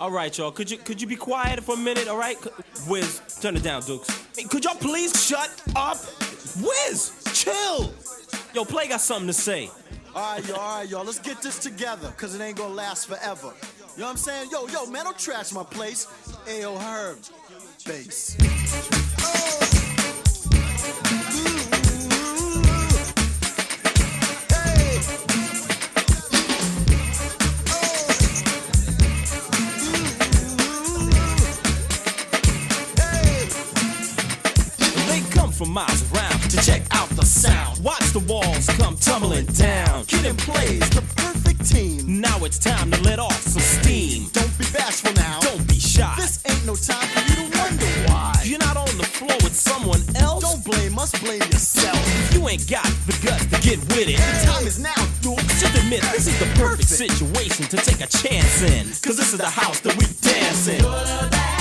All right, y'all. Could you could you be quiet for a minute? All right, Wiz, turn it down, Dukes. Could y'all please shut up? Wiz, chill. Yo, Play got something to say. All right, y'all, all right, y'all. Let's get this together, cause it ain't gonna last forever. You know what I'm saying? Yo, yo, man, don't trash my place. Ayo, Herb, bass. Hey. Miles around to check out the sound. Watch the walls come tumbling down. Kid and plays. The perfect team. Now it's time to let off some steam. Don't be bashful now. Don't be shy. This ain't no time for you to wonder why. You're not on the floor with someone else. Don't blame us, blame yourself. You ain't got the guts to get with it. The time is now, dude. Just admit this is the perfect situation to take a chance in. Cause this is the house that we dance in.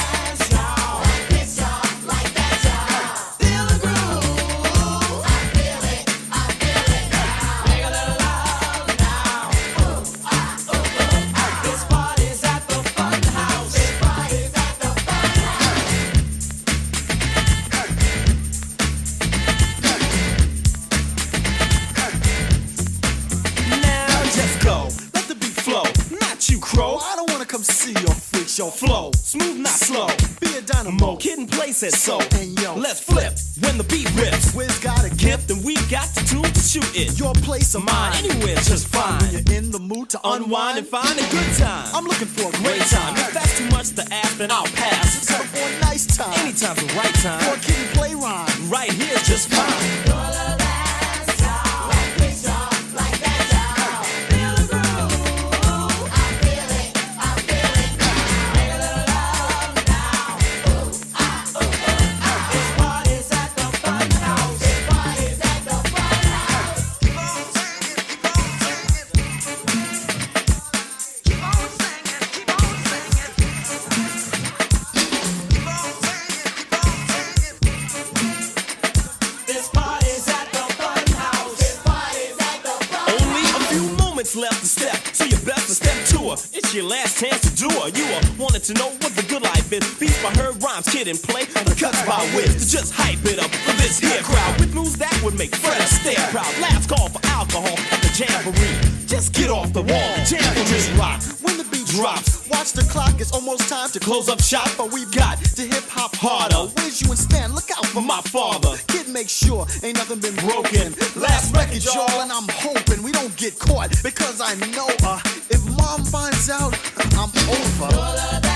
Your Flow. Smooth, not slow. Be a dynamo. Kid and play said so. And yo. Let's flip when the beat rips. Wiz got a gift. And we got the tune to shoot it. Your place or Mine anywhere just fine. When you're in the mood to Unwind and find a good time. I'm looking for a great time. If that's too much to ask, then I'll pass. Settle for a nice time. Anytime's the right For a time. kid and play rhyme. Right here's just fine. To. You wanted to know what the good life is. Beats by her rhymes, kid and play, the cuts by Wiz. To just hype it up for this here crowd with moves that would make friends stare proud. Laughs call for alcohol at the jamboree. Just get off the wall, the jamboree rock. When the beat drops, watch the clock. It's almost time to Close up shop, But we've got to hip hop harder. Where's you and Stan? Look out for my father. Kid, make sure ain't nothing been Broken. broken. Last record, y'all, and I'm hoping we don't get caught because I know uh, if mom finds out, I'm over.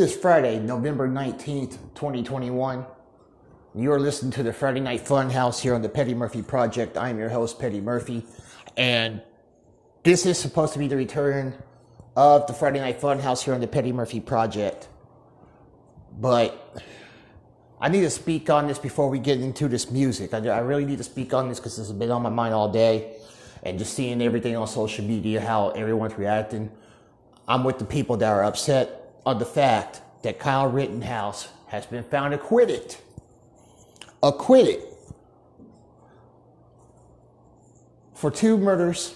It is Friday, November 19th, 2021. You're listening to the Friday Night Funhouse here on the Petty Murphy Project. I'm your host, Petty Murphy. And this is supposed to be the return of the Friday Night Funhouse here on the Petty Murphy Project. But I need to speak on this before we get into this music. I, I really need to speak on this because this has been on my mind all day. And just seeing everything on social media, how everyone's reacting. I'm with the people that are upset on the fact that Kyle Rittenhouse has been found acquitted. Acquitted for two murders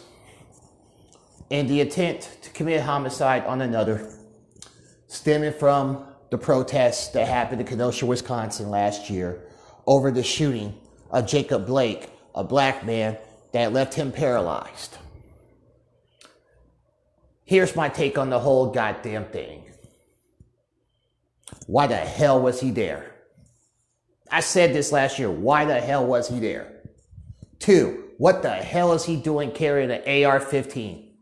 and the intent to commit homicide on another, stemming from the protests that happened in Kenosha, Wisconsin last year over the shooting of Jacob Blake, a black man that left him paralyzed. Here's my take on the whole goddamn thing. Why the hell was he there? I said this last year. Why the hell was he there? Two, what the hell is he doing carrying an AR 15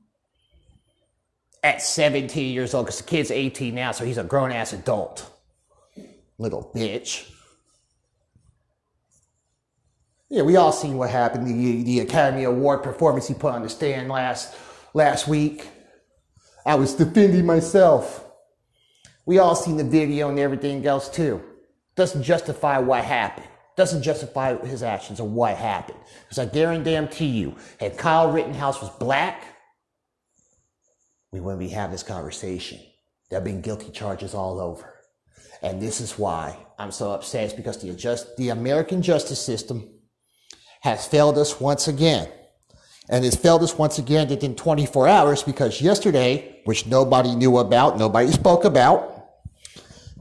at 17 years old? Because the kid's 18 now, so he's a grown ass adult. Little bitch. Yeah, we all seen what happened. The, the Academy Award performance he put on the stand last last week. I was defending myself. We all seen the video and everything else too. Doesn't justify what happened. Doesn't justify his actions or what happened. Because I guarantee you, if Kyle Rittenhouse was black, we wouldn't be having this conversation. There've been guilty charges all over. And this is why I'm so upset. It's because the, the American justice system has failed us once again. And it's failed us once again within 24 hours because yesterday, which nobody knew about, nobody spoke about,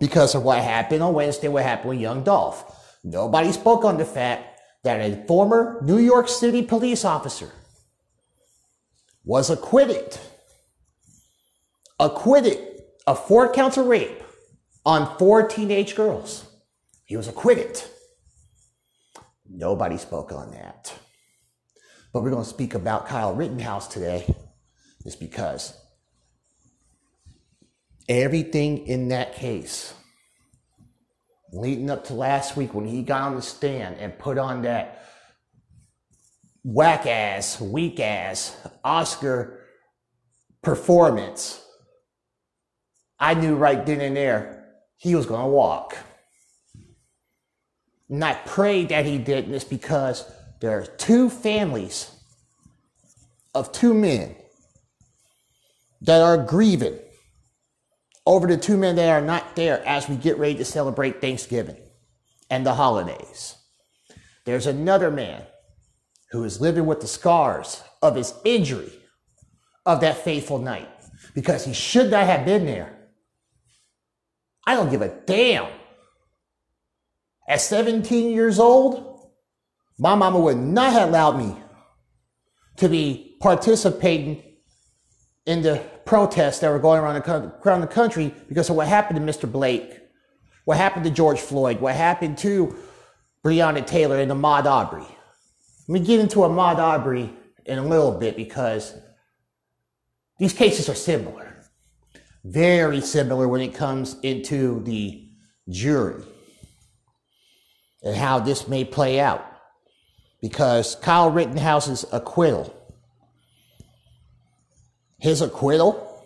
because of what happened on Wednesday, what happened with young Dolph. Nobody spoke on the fact that a former New York City police officer was acquitted, acquitted of four counts of rape on four teenage girls. He was acquitted. Nobody spoke on that. But we're going to speak about Kyle Rittenhouse today, is because everything in that case, leading up to last week when he got on the stand and put on that whack ass, weak ass Oscar performance, I knew right then and there he was going to walk. And I prayed that he didn't, because there are two families of two men that are grieving over the two men that are not there as we get ready to celebrate Thanksgiving and the holidays. There's another man who is living with the scars of his injury of that fateful night because he should not have been there. I don't give a damn. At 17 years old, my mama would not have allowed me to be participating in the protests that were going around the, around the country because of what happened to Mr. Blake, what happened to George Floyd, what happened to Breonna Taylor and Ahmaud Aubrey. Let me get into Ahmaud Aubrey in a little bit because these cases are similar, very similar when it comes into the jury and how this may play out because Kyle Rittenhouse's acquittal, his acquittal,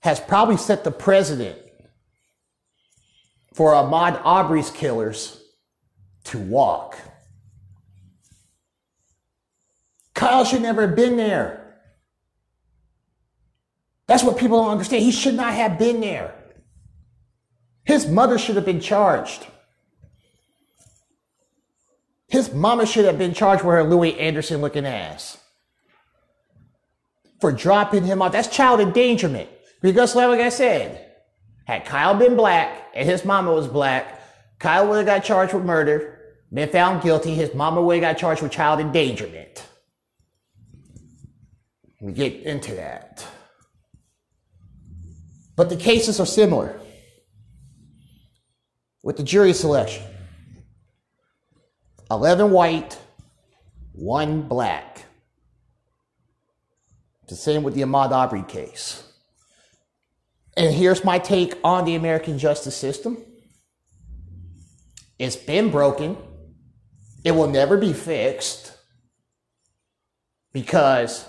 has probably set the precedent for Ahmaud Aubrey's killers to walk. Kyle should never have been there. That's what people don't understand. He should not have been there. His mother should have been charged. His mama should have been charged with her Louie Anderson looking ass for dropping him off. That's child endangerment. Because, like I said, had Kyle been black and his mama was black, Kyle would have got charged with murder, been found guilty. His mama would have got charged with child endangerment. We get into that. But the cases are similar with the jury selection. 11 white, one black. The same with the Ahmaud Arbery case. And here's my take on the American justice system. It's been broken. It will never be fixed because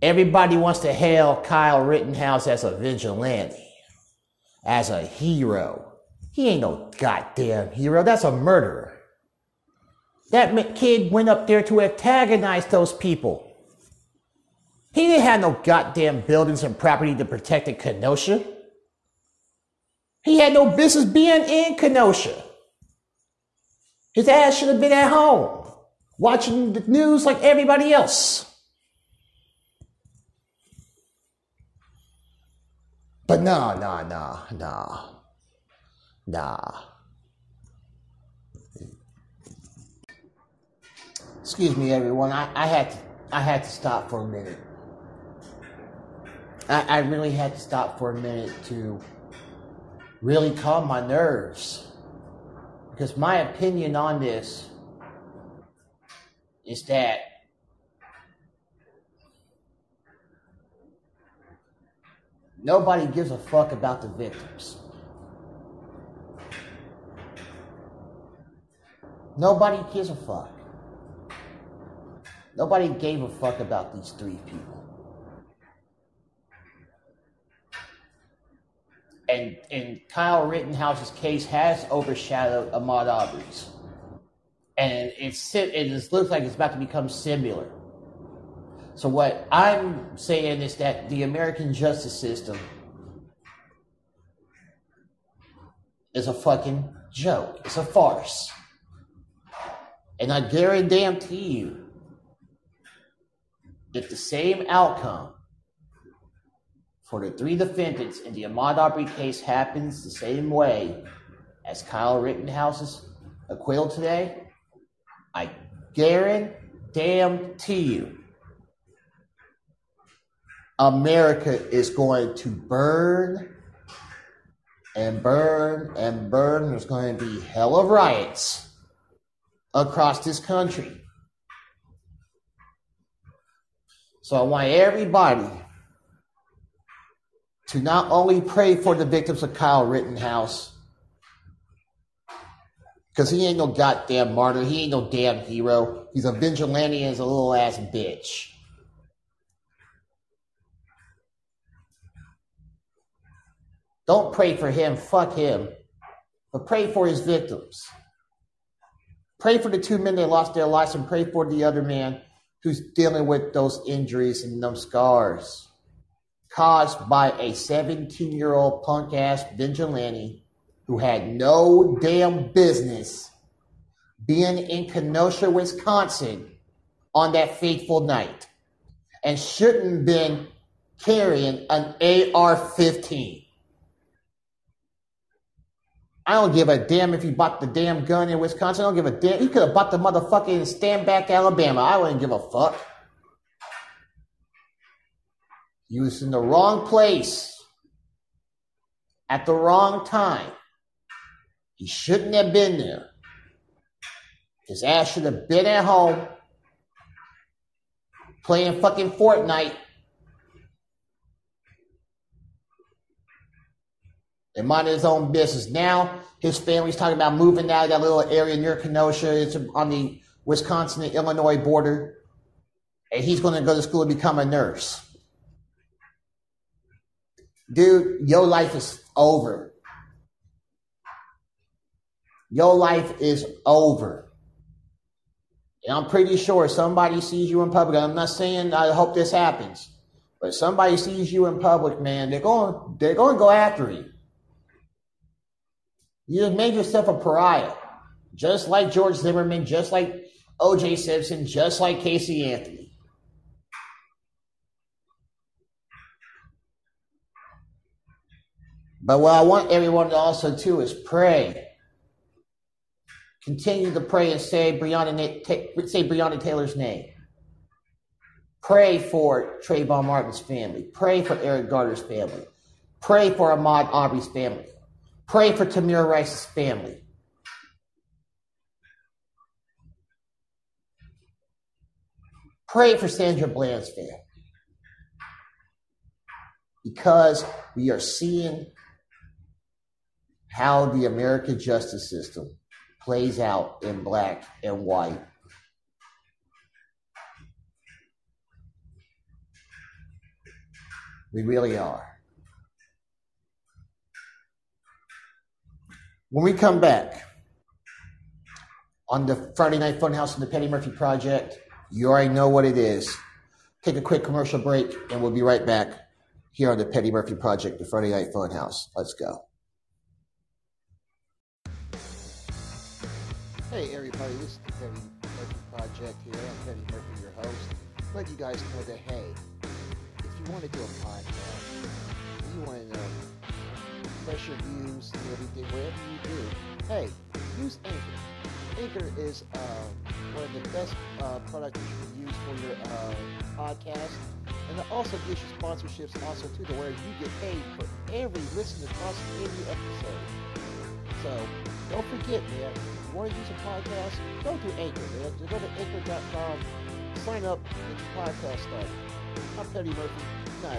everybody wants to hail Kyle Rittenhouse as a vigilante, as a hero. He ain't no goddamn hero. That's a murderer. That kid went up there to antagonize those people. He didn't have no goddamn buildings and property to protect in Kenosha. He had no business being in Kenosha. His ass should have been at home watching the news like everybody else. But no, no, no, no, nah. Excuse me, everyone. I, I had to, I had to stop for a minute. I, I really had to stop for a minute to really calm my nerves. Because my opinion on this is that nobody gives a fuck about the victims. Nobody gives a fuck. Nobody gave a fuck about these three people. And, and Kyle Rittenhouse's case has overshadowed Ahmaud Arbery's. And it's, it just looks like it's about to become similar. So, what I'm saying is that the American justice system is a fucking joke, it's a farce. And I guarantee you, if the same outcome for the three defendants in the Ahmaud Arbery case happens the same way as Kyle Rittenhouse's acquittal today, I guarantee you America is going to burn and burn and burn. There's going to be hell of riots across this country. So I want everybody to not only pray for the victims of Kyle Rittenhouse, because he ain't no goddamn martyr, he ain't no damn hero. He's a vigilante and he's a little ass bitch. Don't pray for him, fuck him, but pray for his victims. Pray for the two men that lost their lives and pray for the other man who's dealing with those injuries and those scars caused by a 17 year old punk ass vigilante who had no damn business being in Kenosha, Wisconsin on that fateful night and shouldn't been carrying an AR 15. I don't give a damn if he bought the damn gun in Wisconsin. I don't give a damn. He could have bought the motherfucker in Standback, Alabama. I wouldn't give a fuck. He was in the wrong place at the wrong time. He shouldn't have been there. His ass should have been at home playing fucking Fortnite and minding his own business. Now his family's talking about moving out of that little area near Kenosha. It's on the Wisconsin Illinois border. And he's going to go to school and become a nurse. Dude, your life is over. Your life is over. And I'm pretty sure somebody sees you in public. I'm not saying I hope this happens, but somebody sees you in public, man, they're going they're going to go after you. You have made yourself a pariah, just like George Zimmerman, just like O.J. Simpson, just like Casey Anthony. But what I want everyone to also do is pray. Continue to pray and say Breonna, say Breonna Taylor's name. Pray for Trayvon Martin's family. Pray for Eric Garner's family. Pray for Ahmaud Aubrey's family. Pray for Tamir Rice's family. Pray for Sandra Bland's family. Because we are seeing how the American justice system plays out in black and white. We really are. When we come back on the Friday Night Funhouse and the Petty Murphy Project, you already know what it is. take a quick commercial break, and we'll be right back here on the Petty Murphy Project, the Friday Night Funhouse. Let's go. Hey, everybody, this is the Petty Murphy Project here. I'm Petty Murphy, your host. Let you guys know that, hey, if you want to do a podcast, you want to know pressure views and everything, whatever you do, hey, use Anchor. Anchor is uh, one of the best uh, products you can use for your uh, podcast. And it also gives you sponsorships also too, to where you get paid for every listen across every episode. So don't forget, man, if you want to use a podcast, go to Anchor, man. Just go to anchor.com, sign up, get your podcast started. I'm Petty Murphy, not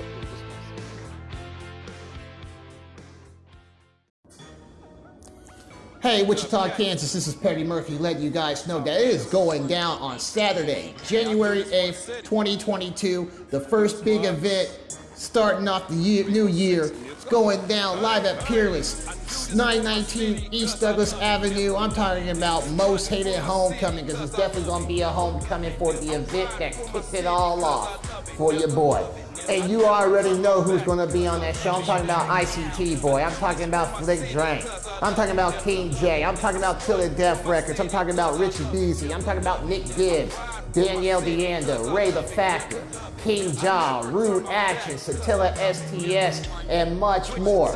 Hey, Wichita, Kansas, this is Petty Murphy letting you guys know that it is going down on Saturday, January 8th, 2022. The first big event starting off the year, new year. It's going down live at Peerless, 919 East Douglas Avenue. I'm talking about Most Hated Homecoming because it's definitely going to be a homecoming for the event that kicked it all off for your boy. And you already know who's going to be on that show. I'm talking about ICT Boy. I'm talking about Flick Drain. I'm talking about King J. I'm talking about Till Death Records. I'm talking about Richie Beasy. I'm talking about Nick Gibbs, Danielle Deando, Ray the Factor, King John, Rude Action, Satilla STS, and much more.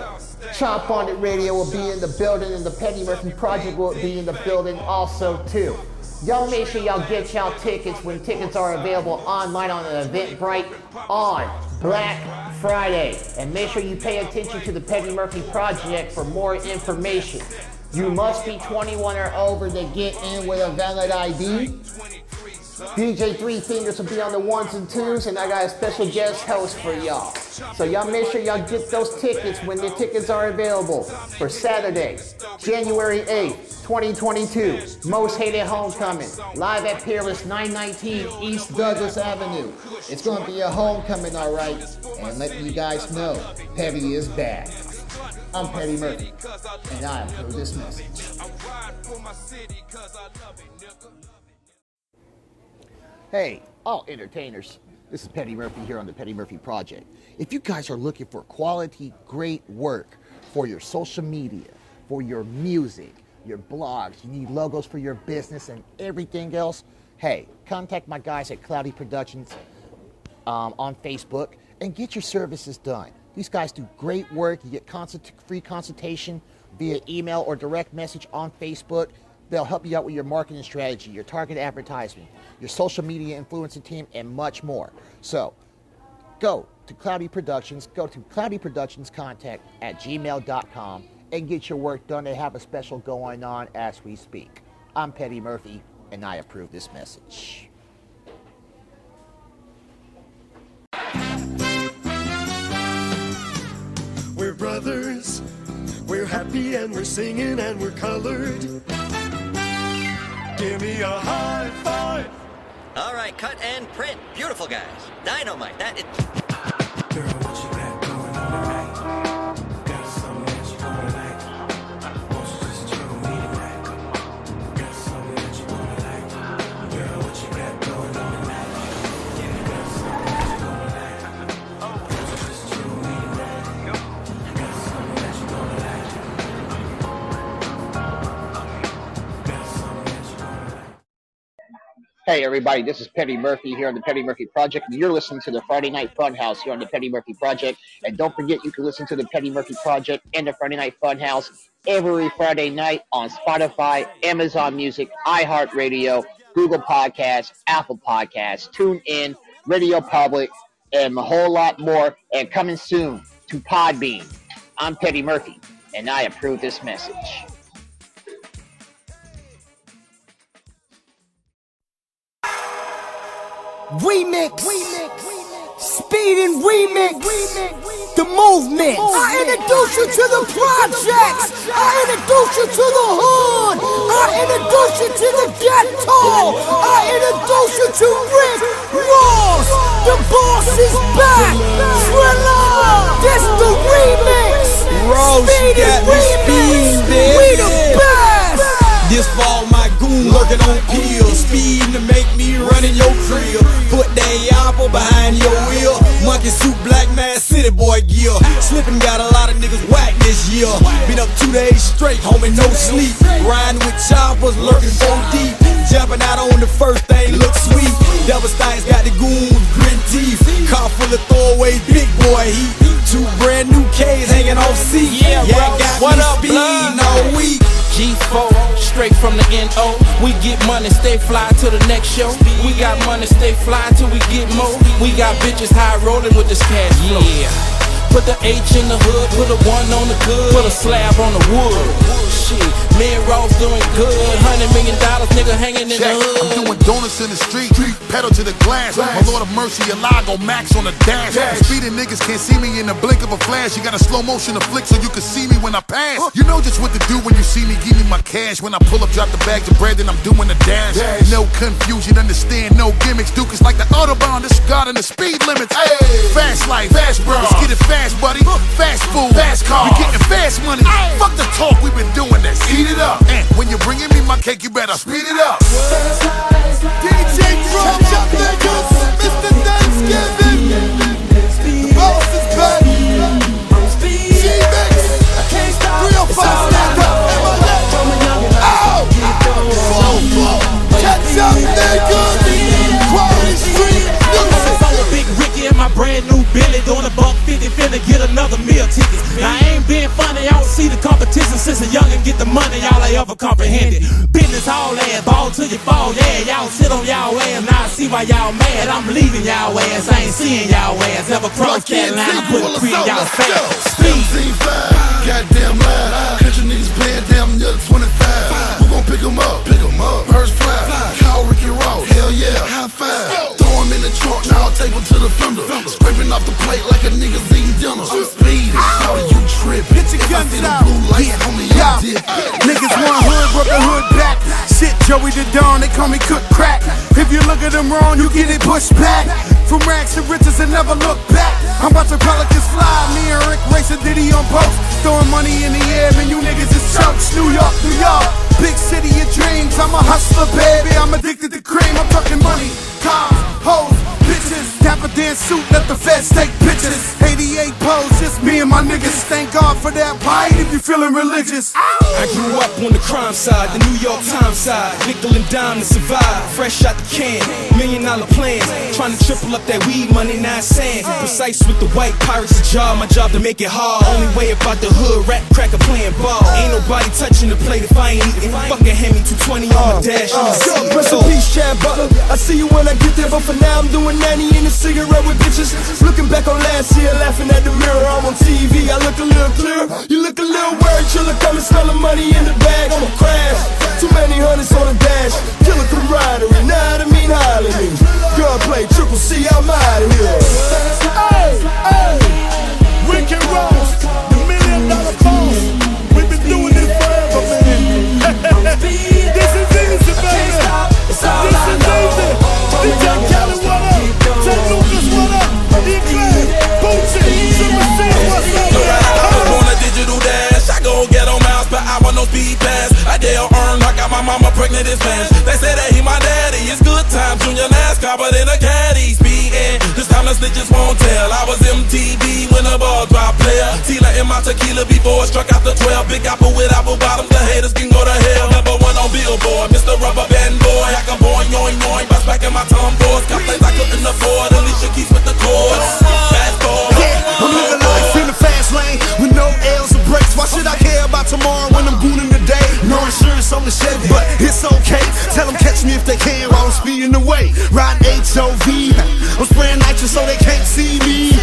Chop on It Radio will be in the building, and the Petty Murphy Project will be in the building also too. Y'all make sure y'all get y'all tickets when tickets are available online on Eventbrite on Black Friday. And make sure you pay attention to the Petty Murphy Project for more information. You must be 21 or over to get in with a valid ID. DJ Three Fingers will be on the ones and twos, and I got a special guest host for y'all. So y'all make sure y'all get those tickets when the tickets are available for Saturday, January 8th, 2022. Most Hated Homecoming, live at Peerless 919 East Douglas Avenue. It's going to be a homecoming, all right. And let you guys know, Petty is back. I'm Petty Murphy, and I approve this message. Hey, all entertainers. This is Petty Murphy here on the Petty Murphy Project. If you guys are looking for quality, great work for your social media, for your music, your blogs, you need logos for your business and everything else, hey, contact my guys at Cloudy Productions um, on Facebook and get your services done. These guys do great work. You get consult- free consultation via email or direct message on Facebook. They'll help you out with your marketing strategy, your target advertisement, your social media influencing team, and much more. So go to Cloudy Productions, go to Cloudy Productions contact at gmail.com and get your work done. They have a special going on as we speak. I'm Petty Murphy, and I approve this message. We're brothers, we're happy and we're singing and we're colored. Give me a high five. All right, cut and print. Beautiful guys. Dynamite. That is. Girl, Hey everybody, this is Petty Murphy here on the Petty Murphy Project, and you're listening to the Friday Night Funhouse here on the Petty Murphy Project. And don't forget, you can listen to the Petty Murphy Project and the Friday Night Funhouse every Friday night on Spotify, Amazon Music, iHeartRadio, Google Podcasts, Apple Podcasts, TuneIn, Radio Public, and a whole lot more. And coming soon to Podbean. I'm Petty Murphy, and I approve this message. Remix. Remix. Speed and remix. remix. The movement. I introduce you to the projects. I introduce you to the hood. I introduce you to the ghetto. I introduce you to Rick Ross. The boss is back. Thriller. This the remix. Speed and remix. We the best. This for working on pills, speeding to make me run in your crib. Put that apple behind your wheel. Monkey suit, black man, city boy gear. Slipping got a lot of niggas whack this year. Been up two days straight, homie, no sleep. Riding with choppers, lurking so deep. Jumping out on the first thing, look sweet. Double Stein's got the goons, grin teeth. Car full of throwaways, big boy heat. Two brand new K's hanging off seat. Yeah, bro. got What me up, speeding blood? all week. G4, straight from the NO. We get money, stay fly to the next show. We got money, stay fly till we get more. We got bitches high rolling with this cash flow. Yeah. Put the H in the hood, put a one on the good, put a slab on the wood. Shit, me and Ross doing good. Hundred million dollars, nigga hanging in the Check. I'm doing donuts in the street, pedal to the glass. My Lord of Mercy, Alago Max on the dash. Speeding niggas can't see me in the blink of a flash. You got a slow motion to flick so you can see me when I pass. You know just what to do when you see me. Give me my cash. When I pull up, drop the bags of bread, then I'm doing the dash. No confusion, understand no gimmicks. Duke is like the Autobahn, discarding the speed limits. Fast life, fast bro. Let's get it fast, buddy. Fast food, fast car. We getting fast money. Fuck the talk, we been doing this. Eat it up. And when you're bringing me my cake, you better speed it up. DJ Drama up niggas, Mr. Thanksgiving. The boss is back. G-Mix, 305 stand up, MLA. Ow! Oh. Four, four. Catch up niggas. Quarry Street music. I'm a big Ricky and my brand new Billy doing a buck 50 finna get another meal ticket. Now I ain't being funny, y'all see the competition since a youngin' get the money, y'all ain't ever comprehended. Business all ass, ball till you fall, yeah, y'all sit on y'all ass, now I see why y'all mad. I'm leaving y'all ass, I ain't seeing y'all ass. Never cross that line, I'm putting three in y'all face. Speed. Goddamn loud. Country niggas playing damn near 25. Who gon' pick 'em up? Pick 'em up. Purse fly. Call trunk. Now I'll take 'em to the fender. Scraping off the plate like a nigga's eating dinner. I'm speeding. How you tripping? Get your If I guns out. blue light, homie, Yeah. Niggas want hood, brought the hood back. Shit, Joey the Don, they call me cook crack. If you look at them wrong, you get it pushed back. From rags to riches and never look back. I'm about to pelicans fly. Me and Rick racing Diddy on post. Throwing money in the air, man, you niggas is chumps. New York, New York. Big city of dreams. I'm a hustler, baby. I'm addicted to cream. I'm talking money, cars, hoes, bitches. Dapper dance suit, let the feds take pictures. 88 pose, just me and my niggas. Thank God for that bite if you feeling religious. I grew up on the crime side, the New York Times side. Nickel and dime to survive. Fresh out the can, million dollar plans. Trying to triple up that weed money, nine cents. Precise with the white pirates, a job. My job to make it hard. Only way about the hood, rap cracker playing ball. Ain't nobody touching the plate if I ain't eating. Fucking hand me 220 on uh, uh, my dash. on the Yo, seat. rest in peace, Chad Butler. I see you when I get there, but for now I'm doing 90 in a cigarette with bitches. Looking back on last year, laughing at the mirror. I'm on TV, I look a little clearer. You look a little worried, chiller, come and smell the money in the bag. I'ma crash. Too many hundreds on the dash. Killer camaraderie, nah, I mean holler me. Gunplay, triple C, I'm out of here. Hey, hey, Rick and Ross, pregnant this fast. They say that he my daddy. It's good time, junior NASCAR, but in a caddy speeding. This time the snitches won't tell. I was MTV when the ball drop player. Tila in my tequila before it struck out the 12. Big apple with apple bottoms. The haters can go to hell. Number one on Billboard, Mr. Rubber Band Boy. I can boing, yoing, yoing. Bust back in my tomboys. Got things I couldn't afford. Alicia Keys with the chords. Fast forward. Yeah, I'm living life in the fast lane with no L's or breaks. Why should I care about tomorrow when I'm gooning today? No insurance on the Chevy, but it's okay. Tell them catch me if they can while I'm speeding away. Riding HOV. I'm spraying nitrous so they can't see me.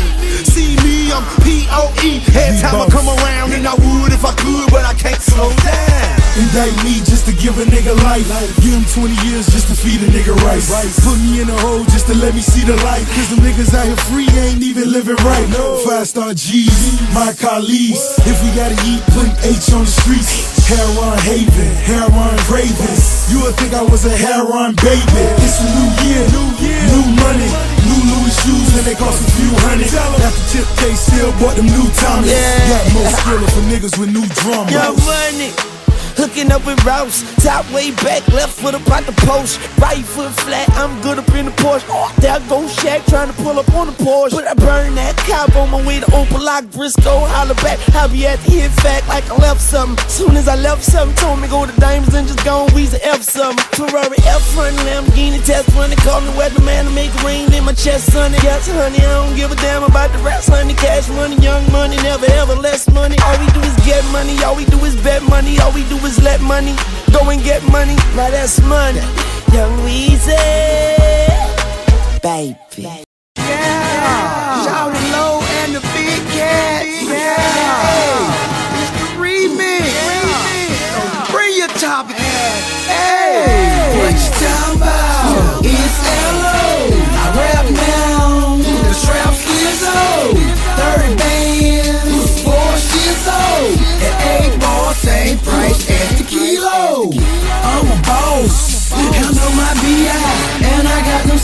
See me, I'm P-O-E. Every time I come around, and I would if I could, but I can't slow down. Indict me just to give a nigga life. Give him 20 years just to feed a nigga rice. Put me in a hole just to let me see the light. Cause them niggas out here free ain't even living right. Five star G's, my colleagues. If we gotta eat, put H on the streets. Heron Haven, Heron Ravens. You would think I was a Heron baby. It's a new year, new year, new money. New Louis shoes and they cost a few hundred. After Chip K still bought them new Tommy. Yeah. Got more skiller for niggas with new drama. Young money, hooking up with Rouse. Top way back, left foot up the post. Right foot flat, I'm good up in the Porsche. There go Shaq trying to pull up on the Porsche. But I burn that cop on my way to Opal Lock, Brisco, holla back. I'll be at the hit fact like I left something. Soon as I left something, told me go to Diamonds and just go and Weezy F something. Ferrari F front, Lamborghini test running. Call me weatherman to make rain in my chest, sonny. Yes, honey, I don't give a damn about the rest, honey. Cash money, young money, never ever less money. All we do is get money, all we do is bet money, all we do is let money go and get money. Now that's money. Young Weezy, baby. Yeah.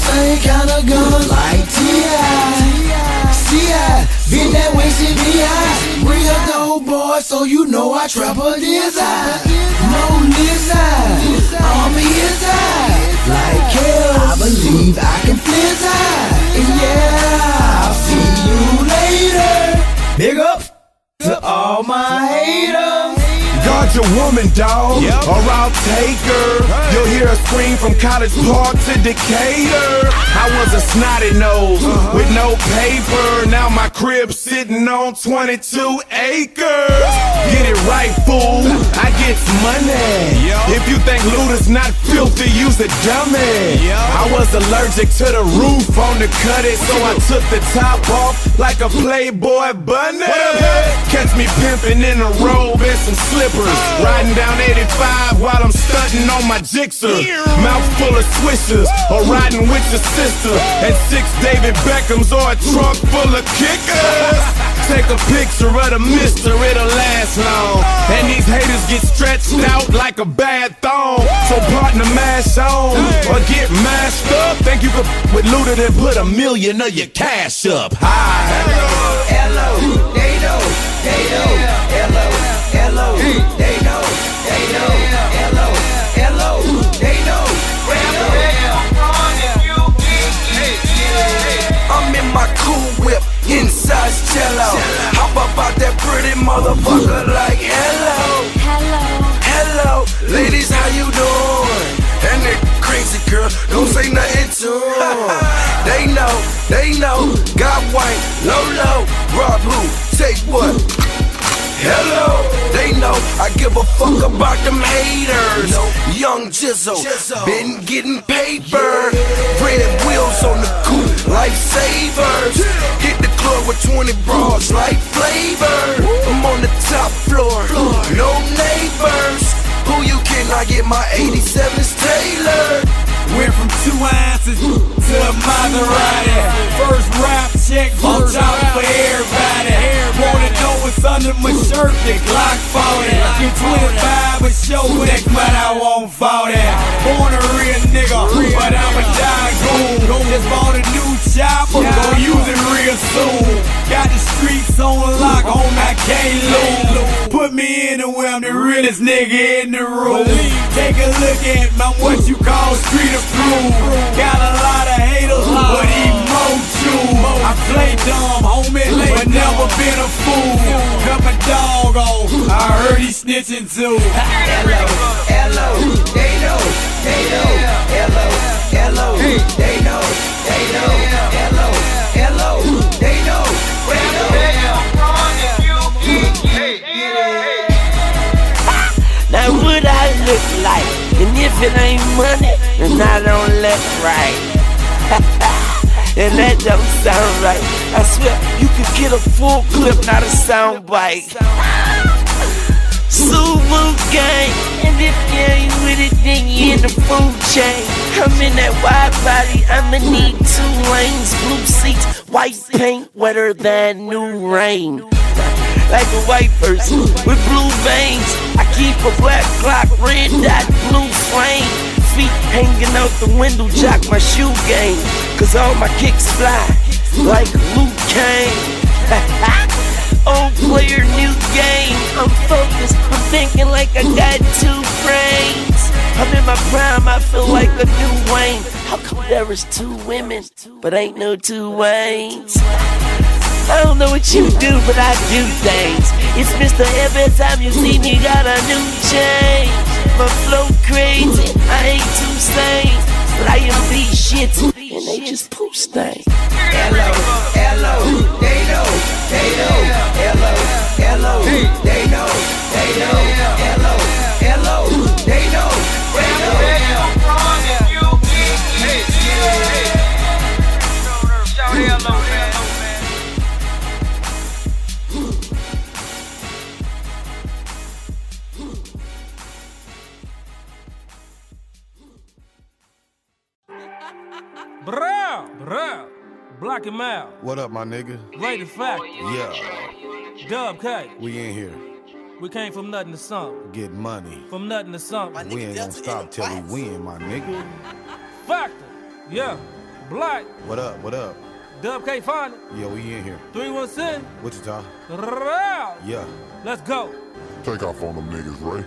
Same kind of guns like T.I. C.I. Been that way since B.I. Real dope boy, so you know I trap a desire. Mona Lisa. I'm his eye. Like hell, I believe I can fizz And yeah, I'll see you later. Big up to all my haters. Guard your woman, dog, or I'll take her. You'll hear a scream from College Park to Decatur. I was a snotty nose with no paper. Now my crib sitting on 22 acres. Get it right, fool. I get money. If you think loot is not filthy, use a dummy. I was allergic to the roof on the cut it, so I took the top off like a Playboy bunny. Catch me pimping in a robe and some slippers. Oh. Riding down 85 while I'm stunting on my Gixxer. Mouth full of swishers, or riding with your sister. And six David Beckhams or a trunk full of kickers. Take a picture of the mister, it'll last long. And these haters get stretched out like a bad thong. So partner mash on, or get mashed up. Think you could f- with looted and put a million of your cash up. Hi. Hello, they know, they know, hello, hello, they know, they know, hello, hello, they know, I'm in my cool whip, inside cello. Hop up out that pretty motherfucker like hello. Hello. Hello. Ladies, how you doing? And that crazy girl, don't say nothing to 'em. They know, they know. Got white, low, low. Rob who? Take what? Hello, they know I give a fuck about them haters. Young Jizzle, been getting paper. Red wheels on the coupe, lifesavers. Hit the club with 20 bras like flavor. I'm on the top floor, no neighbors. Who you kidding? I get my 87s tailored. Went from two ounces to a Maserati. First rap check, looked out for everybody. Wanna know what's under my shirt? The Glock 40. Get 25 a show next month I won't 40. Born a real nigga, but I'm a tycoon. Just bought a new chopper, gon' use it real soon. Got the streets on lock, on I can't lose. Put me in and where I'm the realest nigga in the room. Take a look at my what you call street approved. Got a lot of haters, but he more true. I play dumb, homie, but never been a fool. Cut my dog off, I heard he snitching too. hello, hello, they know, they know, hello, hello, they know, they know, hello, hello, they know, Now what I look like? And if it ain't money, then I don't look right. and that don't sound right. I swear you could get a full clip, not a sound bite. Sumo gang, and if you ain't with it, then you in the food chain. I'm in that wide body, I'ma need two lanes, blue seats, white paint, wetter than new rain like a white person with blue veins. I keep a black clock, red dot, blue flame. Feet hanging out the window, jock my shoe game. Cause all my kicks fly like Liu Kang. Old player, new game. I'm focused, I'm thinking like I got two brains. I'm in my prime, I feel like a new Wayne. How come there is two women, but ain't no two Waynes? I don't know what you do, but I do things. It's Mr. Every time you see me, got a new change. My flow crazy, I ain't too sane. But I am these shits, and they just poop stains. Hello, hello, they know, they know. Hello, hello, they know, they know. Hello, hello, they know, they know. Bro, bro. Black and Mal. What up, my nigga? Lady Fact. Yeah, Dub K. we in here. We came from nothing to something. Get money. From nothing to something. We ain't gonna stop till we win, my nigga. Factor. Yeah. Black. What up? What up? Dub K find it. Yeah, we in here. 317. Wichita. Row. Yeah. Let's go. Take off on them niggas, Ray.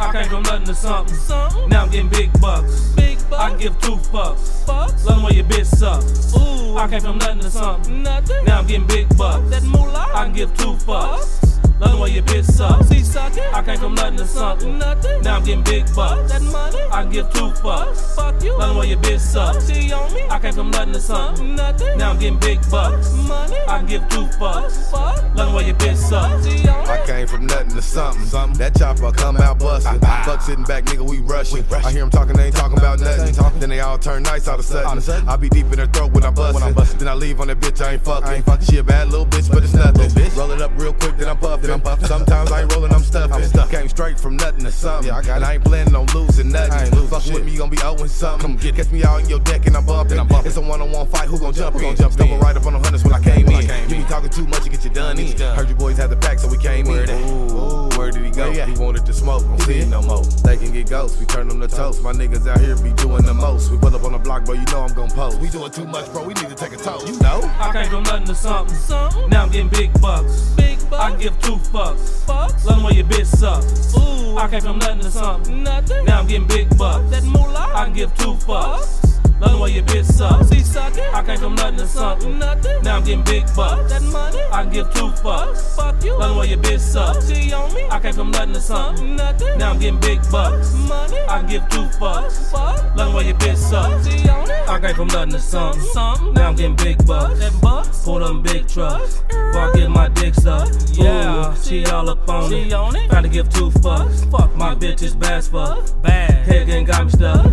I came from nothing to something. something. Now I'm getting big bucks. Big bucks. I give two fucks. Fucks. Love way your bitch sucks. Ooh. I came from nothing to something. Nothing. Now I'm getting big bucks. That moolah. I can give two fucks. Love the way your bitch sucks. Oh, See sucking. I came from nothing to something. Nothing. Now I'm getting big bucks. That money. I can give two fucks. Fuck you. Love the way your bitch sucks. See on me. I came from nothing to something. Nothing. Now I'm getting big bucks. Money. I can give two fucks. Fuck. Love the way your bitch sucks. See on me. I came from nothing to something. That chopper come out bustin'. Ah, ah. Fuck sitting back, nigga, we rushin'. I hear them talking, they ain't talking about nothing. Then they all turn nice all of a sudden. I be deep in her throat when I bustin'. Then I leave on that bitch, I ain't fucking. She a bad little bitch, but it's nothing. Roll it up real quick, then I'm puffin'. Sometimes I ain't rollin', I'm stuffin'. Came straight from nothing to something. i And I ain't planning on losing nothing. Fuckin' with me, you gon' be owing something. Catch me out in your deck and I'm bumping. I'm bumpin'. It's a one-on-one fight, who gon' jump in? Stumbling right up on the hunters when I came in. You be talking too much, you get your done in. Heard you boys had the pack, so we came in. Ooh, where did he go? He wanted to smoke, don't see it no more. They can get ghosts, we turn them to toast. My niggas out here be doing the most. We pull up on the block, bro, you know I'm gon' post. We doing too much, bro, we need to take a toast. You know? I came from nothing to something. Now I'm getting big bucks. Big bucks. I give two fucks. Fucks. Love way your bitch sucks. Ooh. I came from nothing to something. Nothing. Now I'm getting big bucks. That moolah. I can give two fucks. Love the way your bitch sucks. Oh, see sucking. I came from nothing to something. Nothing. Now I'm getting big bucks. That money. I can give two fucks. Fuck you. Love the way your bitch sucks. See on me. I came from nothing to something. Nothing. Now I'm getting big bucks. Money. I can give two fucks. Fuck. Love the way your bitch sucks. See on it. I came from nothing to something. Something. Now I'm getting big bucks. That bucks. Pull them big trucks. I get my dick sucked. Yeah. Ooh, she all up on she it. on it. To give two fucks. Fuck. My bitch is bad as fuck. Bad. Head again got me stuck.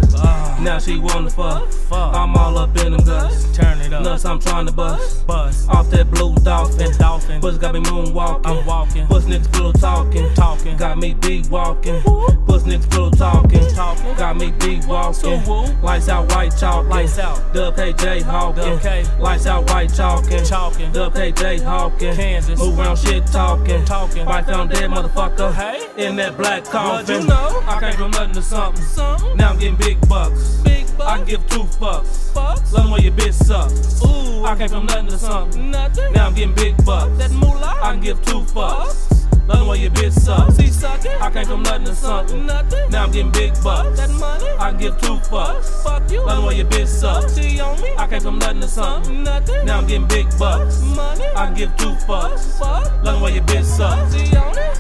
Now she wanna fuck. Fuck. I'm all up in them guts. Turn it up. Nuts I'm trying to bust. Bust. Off that blue dolphin. Dolphin. Puss got me moonwalking. I'm walking. Puss niggas pillow talking. Talking. Got me beat walking. Puss niggas pillow talking. Talking. Got me beat walking. Lights out white chalk. Lights out. Dub KJ Hawkin. Lights out white chalking. Chalking. Dub KJ Hawkin. Kansas. Move around shit talking. Talking. Wife found dead motherfucker. Hey. In that black coffin. you know? I came from nothing to something. Something. Now I'm getting big bucks. Big bucks. I give two fucks. Fucks. Love way your bitch sucks. Ooh. I came from nothing to something. Nothing. Now I'm getting big bucks. That moolah. I give two fucks. Love the way your bitch sucks. See sucking. I came from nothing to something. Nothing. Now I'm getting big bucks. That money. I give two fucks. Fuck you. Love way your bitch sucks. See on me. I came from nothing to something. Nothing. Now I'm getting big bucks. Money. I give two fucks. Fuck. Love way your bitch sucks. See on it.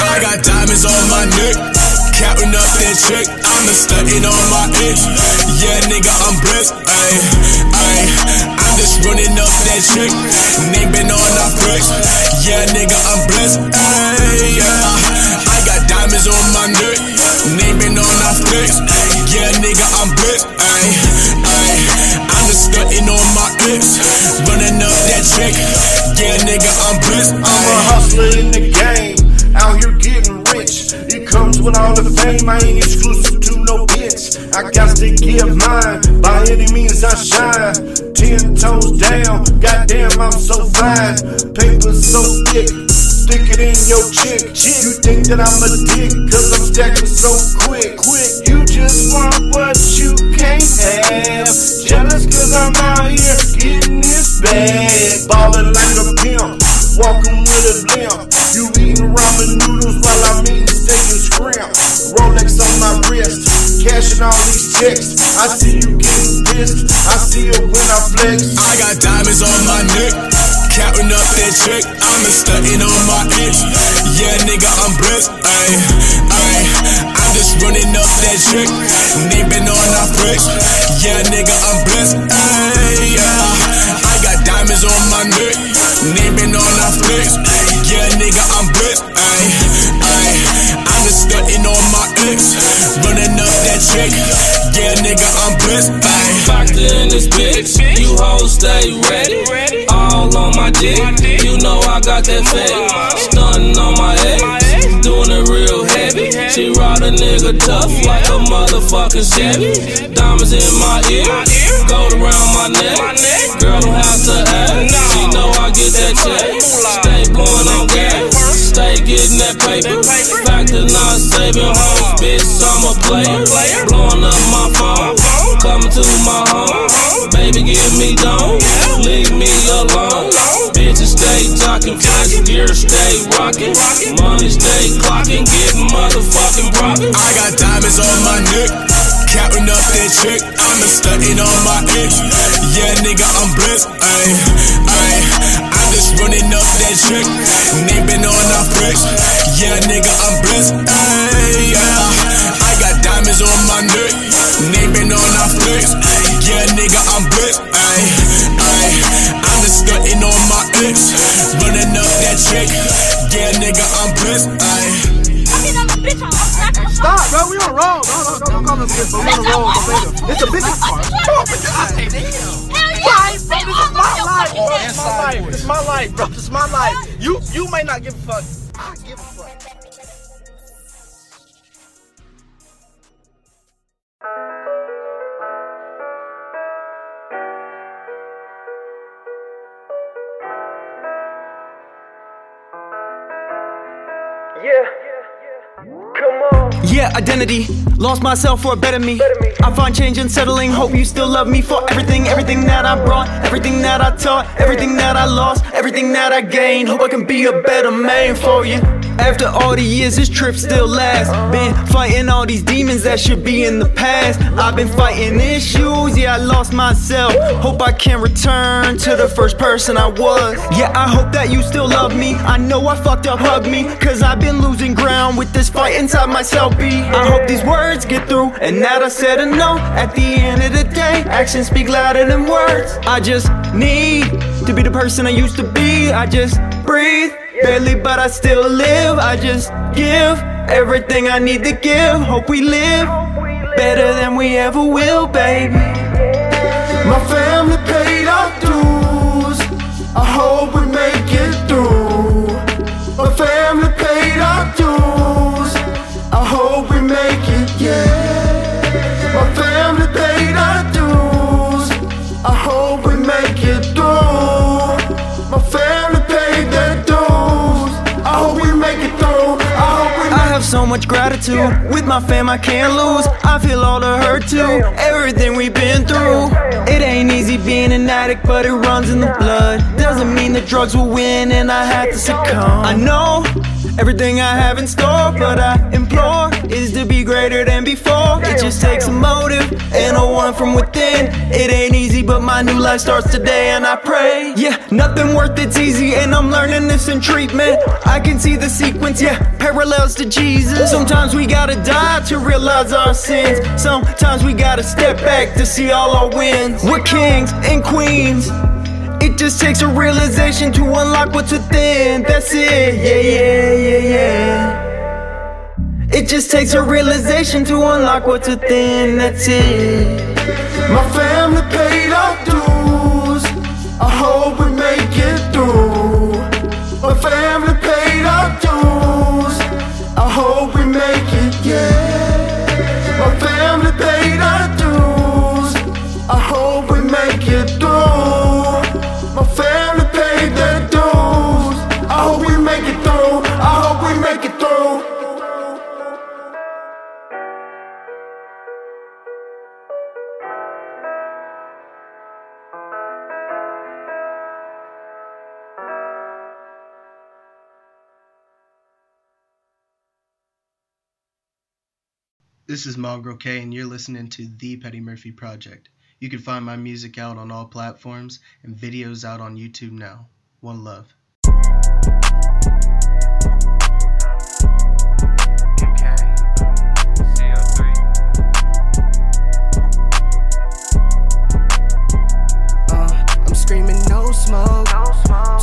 I got diamonds on my neck, counting up that check. I'm a stunting on my itch. Yeah, nigga, I'm blessed. Ay, ay, I'm just running up that check. Name been on our flex. Yeah, nigga, I'm blessed. Ay, yeah. I got diamonds on my neck, name been on our flex. Yeah, nigga, I'm blessed. Ay running up that check. Yeah, nigga, I'm blessed. I'm a hustler in the game, out here getting rich. It comes with all the fame, I ain't exclusive to no bitch. I got to give mine, by any means I shine. Ten toes down, goddamn, I'm so fine. Paper so thick, stick it in your chick. You think that I'm a dick, cause I'm stacking so quick. Quick, you just want what you can't have. Jealous cause I'm out here getting this bag. Ballin' like a pimp, walking with a limp. You eating ramen noodles while I'm eating and scrimp. Rolex on my wrist, cashing all these checks. I see you getting pissed, I see it when I flex. I got diamonds on my neck, counting up that check. I'm stunting on my ex. Yeah, nigga, I'm blessed. Ay, ay, I'm just running up that check. Name been on our flex. Yeah, nigga, I'm blessed. Ay, yeah. I got diamonds on my neck, name been on our flex. Ex, running up that check. Yeah, nigga, I'm blessed. Ay. Factor in this bitch, you hoes stay ready. All on my dick, you know I got that fat. Stunning on my ex, doing it real heavy. She ride a nigga tough like a motherfucking Chevy. Diamonds in my ear, gold around my neck. Girl don't have to ask, she know I get that check. Stay blowing on gas, stay getting that paper. Factor not saving hoes, bitch, I'm a player. Blowing up my phone, coming to my home. Baby, give me dome, leave me alone. Bitches stay talking, flash gear stay rocking. Money stay clocking, getting motherfucking profit. I got diamonds on my neck, counting up that check. I'm a stunting on my ex. Yeah, nigga, I'm blessed. Ay, ay, I'm just running up that check. Name been on our flex. Yeah, nigga, I'm blessed. Ay, yeah. I got diamonds on my neck, name been on our flex. Yeah, nigga, I'm blessed. Ay, ay, I'm just stunting on my ex, running up that check. Yeah, nigga, I'm blessed. Ay. Stop, bro. We on a roll. No, no, no, don't call us bitch, but we on roll. It's a business card. Come on, bitch. Why. This is my life, bro. This is my life. This is my life, bro. This is my life. You, you may not give a fuck. I give a fuck. Yeah, identity. Lost myself for a better me. I find change and settling. Hope you still love me for everything, everything that I brought, everything that I taught, everything that I lost, everything that I gained. Hope I can be a better man for you. After all the years, this trip still lasts. Been fighting all these demons that should be in the past. I've been fighting issues, yeah, I lost myself. Hope I can return to the first person I was. Yeah, I hope that you still love me. I know I fucked up, hug me. Cause I've been losing ground with this fight inside myself. Be I hope these words get through. And that I said enough. At the end of the day, actions speak louder than words. I just need to be the person I used to be. I just breathe. Barely, but I still live. I just give everything I need to give. Hope we live better than we ever will, baby. My family paid our dues. I hope much gratitude. With my fam, I can't lose. I feel all the hurt too. Everything we've been through. It ain't easy being an addict, but it runs in the blood. Doesn't mean the drugs will win and I have to succumb. I know everything I have in store, but I implore is to be greater than before. It just takes a motive and a one from within. It ain't easy, but my new life starts today, and I pray. Yeah, nothing worth it's easy, and I'm learning this in treatment. I can see the sequence, yeah, parallels to Jesus. Sometimes we gotta die to realize our sins. Sometimes we gotta step back to see all our wins. We're kings and queens. It just takes a realization to unlock what's within. That's it, yeah, yeah, yeah, yeah. It just takes a realization to unlock what's within. That's it. My family paid our This is Mongrel K, and you're listening to The Petty Murphy Project. You can find my music out on all platforms and videos out on YouTube now. One love. Smoke.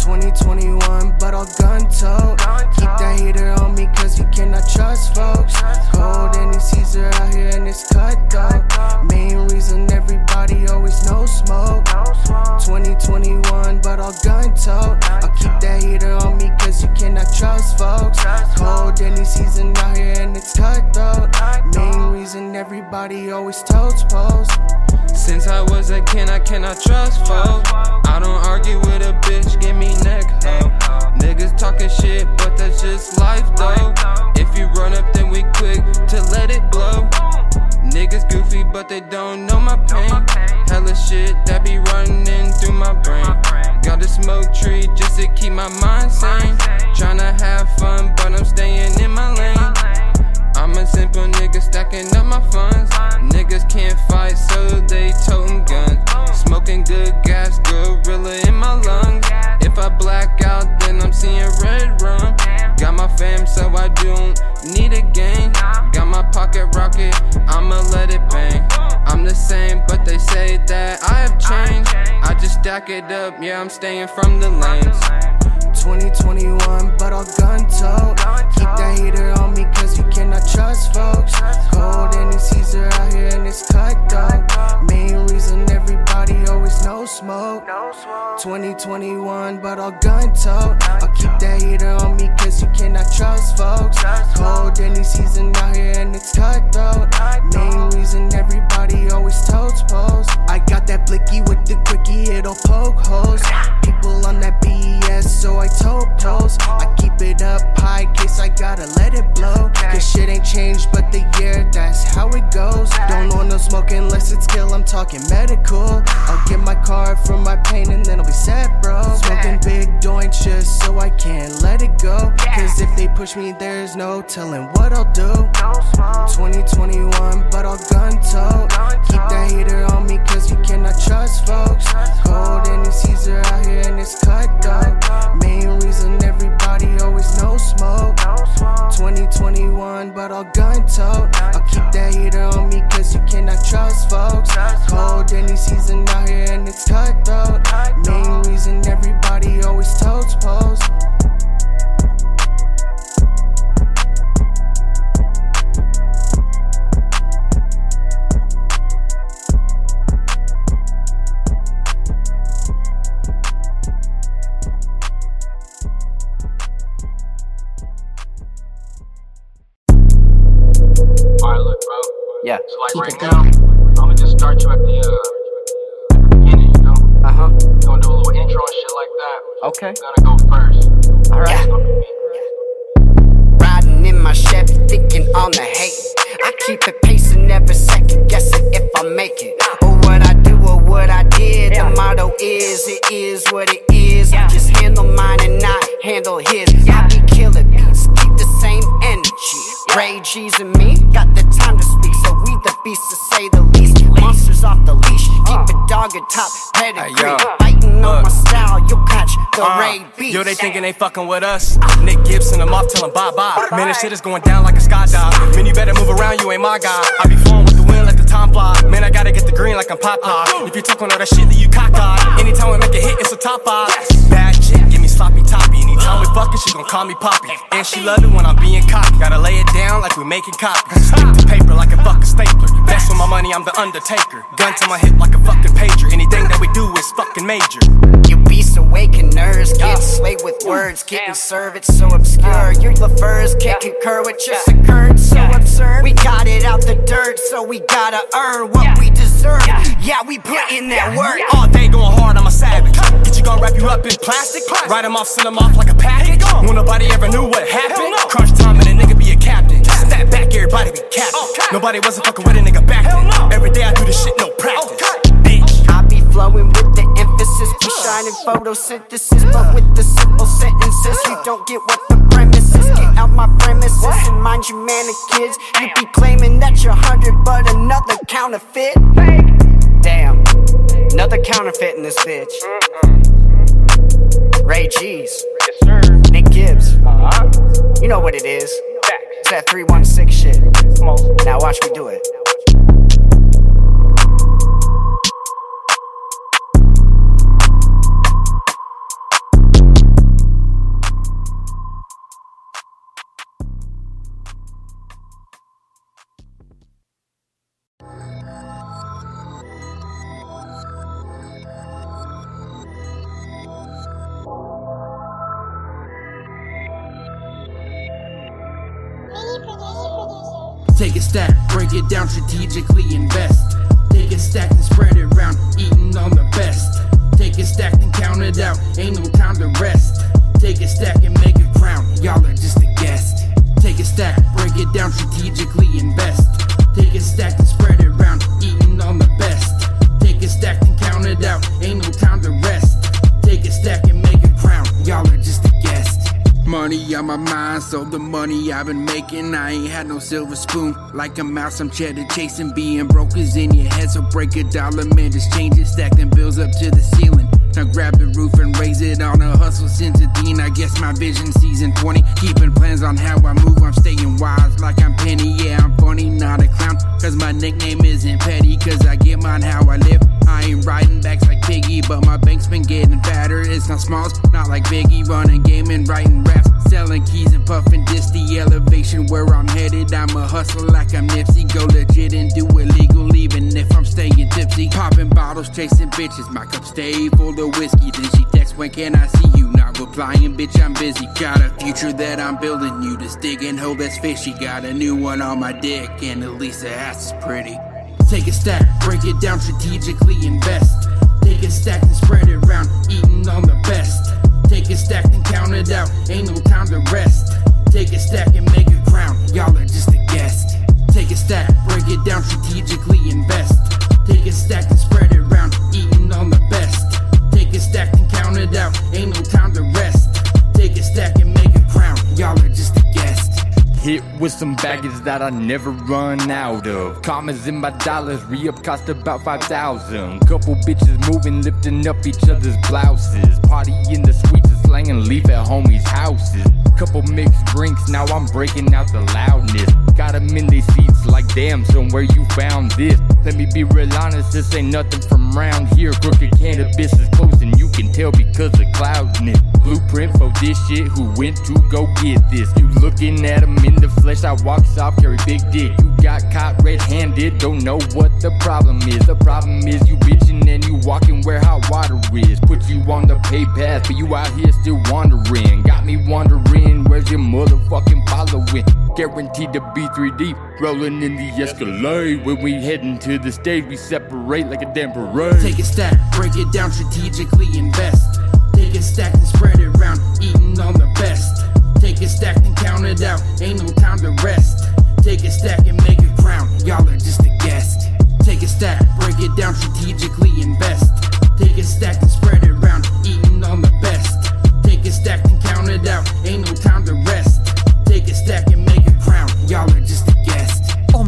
2021, but all gun tote. Keep that heater on me, cause you cannot trust folks. Cold any Caesar out here and it's cutthroat. Main reason everybody always no smoke. 2021, but all gun tote. I'll keep that heater on me, cause you cannot trust folks. Cold any season out here and it's cutthroat. Main reason everybody always totes post. Since I was a kid, I cannot trust folks. I don't argue with a bitch, give me neck. Niggas talking shit, but that's just life though. If you run up, then we quick to let it blow. Niggas goofy, but they don't know my pain. Hella shit that be running through my brain. Got a smoke tree just to keep my mind sane. Tryna have fun, but I'm staying in my lane. I'm a simple nigga stacking up my funds. Niggas can't fight, so they toting guns. Smoking good gas, gorilla in my lungs. If I black out, then I'm seeing red rum. Got my fam, so I don't need a gang. Got my pocket rocket, I'ma let it bang. I'm the same, but they say that I have changed. I just stack it up, yeah, I'm staying from the lanes. 2021, but all gun tote. Keep that heater on me, cause you cannot trust folks. Cold any Caesar out here and it's cutthroat. Main reason everybody always no smoke. 2021, but all gun tote. I'll keep that heater on me, cause you cannot trust folks. Cold any season out here and it's cutthroat. Main reason everybody always totes post. I got that blicky with the quickie, it'll poke holes. People on that BS, so I post. I keep it up high, case I gotta let it blow. Cause shit ain't changed, but the year, that's how it goes. Don't want no smoke unless it's kill, I'm talking medical. I'll get my card for my pain and then I'll be set, bro. Smoking big joints just so I can't let it go. Cause if they push me, there's no telling what I'll do. 2021, but I'll gun tote. Keep that heater on me, cause you cannot trust folks. Cold any Caesar out here and it's cutthroat. Main reason everybody always no smoke. 2021, but I'll gun tote. I'll keep that heater on me, cause you cannot trust folks. Cold any season out here and it's cutthroat. Main reason everybody always totes post. Alright, look, bro. Yeah. So like right now, I'ma just start you at the uh at the beginning, you know? Uh huh. Gonna do a little intro and shit like that. Okay. Gonna go first. Alright. Riding in my Chevy, thinking on the hate. I keep it pacing, never second guessing if I make it. Or what I do or what I did. The motto is, it is what it is. I just handle mine and not handle his. I be killing beats, keep the same energy. Ray G's and me got the time to speak, so we the beast to say the least. Monsters off the leash, keep a dog at top pedigree. Biting on my style, you'll catch the Uh, Ray beat. Yo, they thinking they fucking with us. Nick Gibson, I'm off, tell 'em bye bye. Man, this shit is going down like a skydive. Man, you better move around, you ain't my guy. I be flowing with the wind like the time fly. Man, I gotta get the green like I'm pop pop. If you talking all that shit, then you cockeyed. Anytime we make a hit, it's a top five. Bad chick, give me sloppy toppy. Anytime we fucking, she gon' call me poppy. And she love it when I'm being cocky. Gotta lay it down like we making copies. Stick to paper like a fucking stapler. Mess with my money, I'm the undertaker. Gun to my hip like a fucking pager. Anything that we do is fucking major. You beast awake and nerd slayed with words, getting served, it's so obscure. Your LaFers can't concur with just a occurred, so absurd. We got it out the dirt, so we gotta earn what we deserve. Yeah, we put in that work. All day going hard, I'm a savage. Get you gonna wrap you up in plastic? Write them off, send them off like a package. When nobody ever knew what happened. Crunch time and a nigga be a captain. Step back, everybody be captain. Nobody wasn't fucking with a nigga back then. Every day I do this shit, no practice. I be flowing with the emphasis, push shining photosynthesis, but with the simple sentences, you don't get what the premise is. Get out my premises and mind you, man, the kids. You be claiming that you're hundred, but another counterfeit. Damn, another counterfeit in this bitch. Ray G's, Nick Gibbs. You know what it is. It's that 316 shit. Now watch me do it. Take a stack, break it down strategically, invest. Take a stack and spread it around, eating on the best. Take a stack and count it out, ain't no time to rest. Take a stack and make a crown, y'all are just a guest. Take a stack, break it down strategically, invest. Take a stack and spread Money on my mind, so the money I've been making. I ain't had no silver spoon. Like a mouse, I'm cheddar chasing. Being broke is in your head, so break a dollar, man. Just change it, stack them bills up to the ceiling. Now grab the roof and raise it on a hustle since a teen. I guess my vision season 20. Keeping plans on how I move, I'm staying wise like I'm Penny. Yeah, I'm funny, not a clown. Cause my nickname isn't petty, cause I get mine how I live. I ain't riding backs like Piggy, but my bank's been getting fatter. It's not smalls, not like Biggie, running game and writing raps. Selling keys and puffing this the elevation where I'm headed. I'm a hustle like I'm Nipsey. Go legit and do illegal, even if I'm staying tipsy. Popping bottles, chasing bitches. My cup stay full of whiskey. Then she texts, when can I see you? Not replying, bitch, I'm busy. Got a future that I'm building. You just digging hole that's fishy. Got a new one on my dick, and at least the ass is pretty. Take a stack, break it down strategically, invest. Take a stack and spread it around, eating on the best. Take a stack and count it out, ain't no time to rest. Take a stack and make a crown, y'all are just a guest. Take a stack, break it down strategically, invest. Take a stack and spread it around, eating on the best. Take a stack and count it out, ain't no time to rest. Take a stack and make a crown, y'all are just a guest. Hit with some baggage that I never run out of. Commas in my dollars, re up cost about 5,000. Couple bitches moving, lifting up each other's blouses. Party in the suites and slanging leaf at homies' houses. Couple mixed drinks, now I'm breaking out the loudness. Got 'em in their seats like damn, somewhere you found this. Let me be real honest, this ain't nothing from round here. Crooked cannabis is close and you can tell because of cloudness. Blueprint for this shit, who went to go get this? You looking at 'em in the flesh, I walk soft, carry big dick. You got caught red handed, don't know what the problem is. The problem is you bitching and you walking where hot water is. Put you on the pay path, but you out here still wandering. Got me wondering, where's your motherfucking following? Guaranteed to be 3D, rolling in the Escalade. When we heading to the stage, we separate like a damn parade. Take a stack, break it down strategically, invest. Take a stack and spread it around, eating on the best. Take a stack and count it out, ain't no time to rest. Take a stack and make a crown, y'all are just a guest. Take a stack, break it down strategically, invest. Take a stack and spread it around, eating on the best. Take a stack and count it out, ain't no time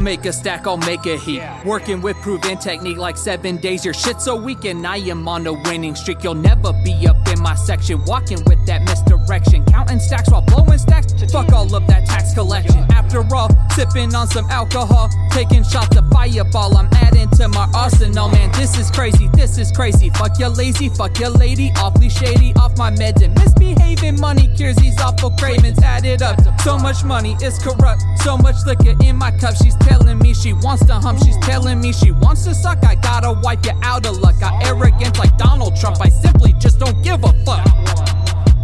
make a stack, I'll make a heat. Working with proven technique like seven days. Your shit's so weak, and I am on a winning streak. You'll never be up in my section. Walking with that misdirection. Counting stacks while blowing stacks. Fuck all of that tax collection. After all, sipping on some alcohol. Taking shots of fireball. I'm adding to my arsenal, man. This is crazy, this is crazy. Fuck your lazy, fuck your lady. Awfully shady, off my meds and misbehaving. Money cures these awful cravings. Add it up. So much money is corrupt. So much liquor in my cup. She's telling me she wants to hump. She's telling me she wants to suck. I gotta wipe you out of luck. Got arrogant like Donald Trump. I simply just don't give a fuck.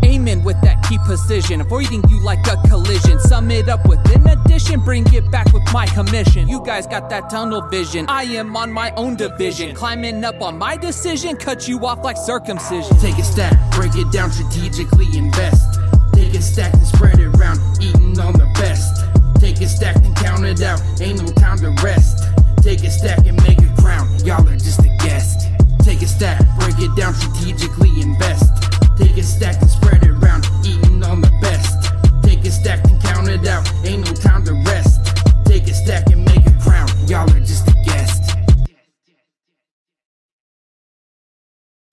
Aiming with that key precision, avoiding you like a collision. Sum it up with an addition, bring it back with my commission. You guys got that tunnel vision. I am on my own division, climbing up on my decision, cut you off like circumcision. Take a stack, break it down strategically, invest. Take a stack and spread it around, eating on the best. Take it stacked and count it out, ain't no time to rest. Take it stack and make a crown, y'all are just a guest. Take a stack, break it down strategically, invest. Take a stack and spread it around, eating on the best. Take a stack and count it out, ain't no time to rest. Take a stack and make a crown, y'all are just a guest.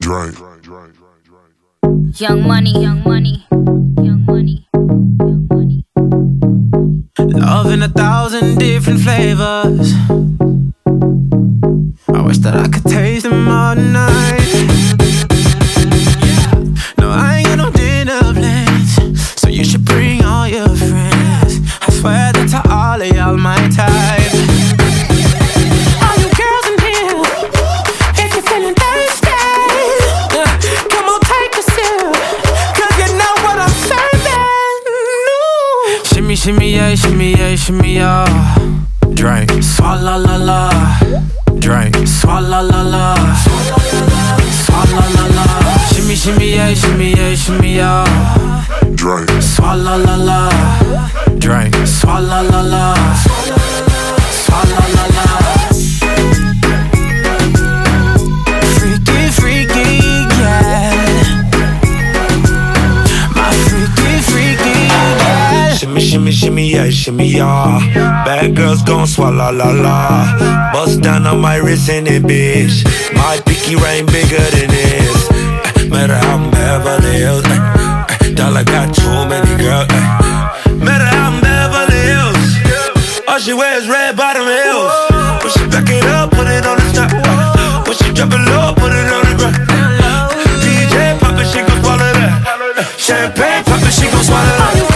Drake. Young money, young money, young money. Love in a thousand different flavors. I wish that I could taste them all night. Shimmy, shimmy, yeah, shimmy, yeah, shimmy, yeah. Drink, swalla la la. Drink, swalla la la. Swalla la la. Freaky, freaky, yeah. My freaky, freaky, yeah. Shimmy, shimmy, shimmy, yeah, shimmy, yeah. Bad girls gon' swallow la la. Bust down on my wrist in it, bitch. My pinky ring bigger than this. Matter how I'm Beverly Hills. eh, eh, Dollar got too many girls. eh. Matter how I'm Beverly Hills. All she wears red bottom heels. When she back it up, put it on the top. When she drop it low, put it on the ground. DJ pop it, she gon' swallow that. Champagne pop it, she gon' swallow that.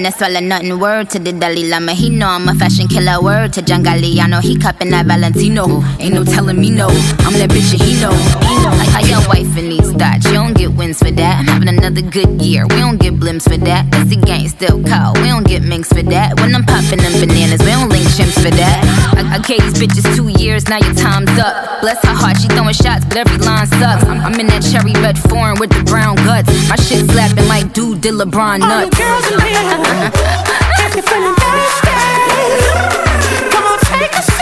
No swallow nothing. Word to the Dalai Lama, he know I'm a fashion killer. Word to John Galliano, he cupping that Valentino. Ain't no telling me no, I'm that bitch and he know. He know. Like how your wife in these thoughts, you don't get wins for that. I'm having another good year, we don't get blimps for that. Cause the gang still cold, we don't get minks for that. When I'm popping them bananas, we don't link chimps for that. I, I gave these bitches two years, now your time's up. Bless her heart, she throwing shots, but every line sucks. I'm, I'm in that cherry red foreign with the brown guts. My shit slapping like dude did LeBron nuts. All nuts. girls in here, if you're feeling thirsty, come on take a sip,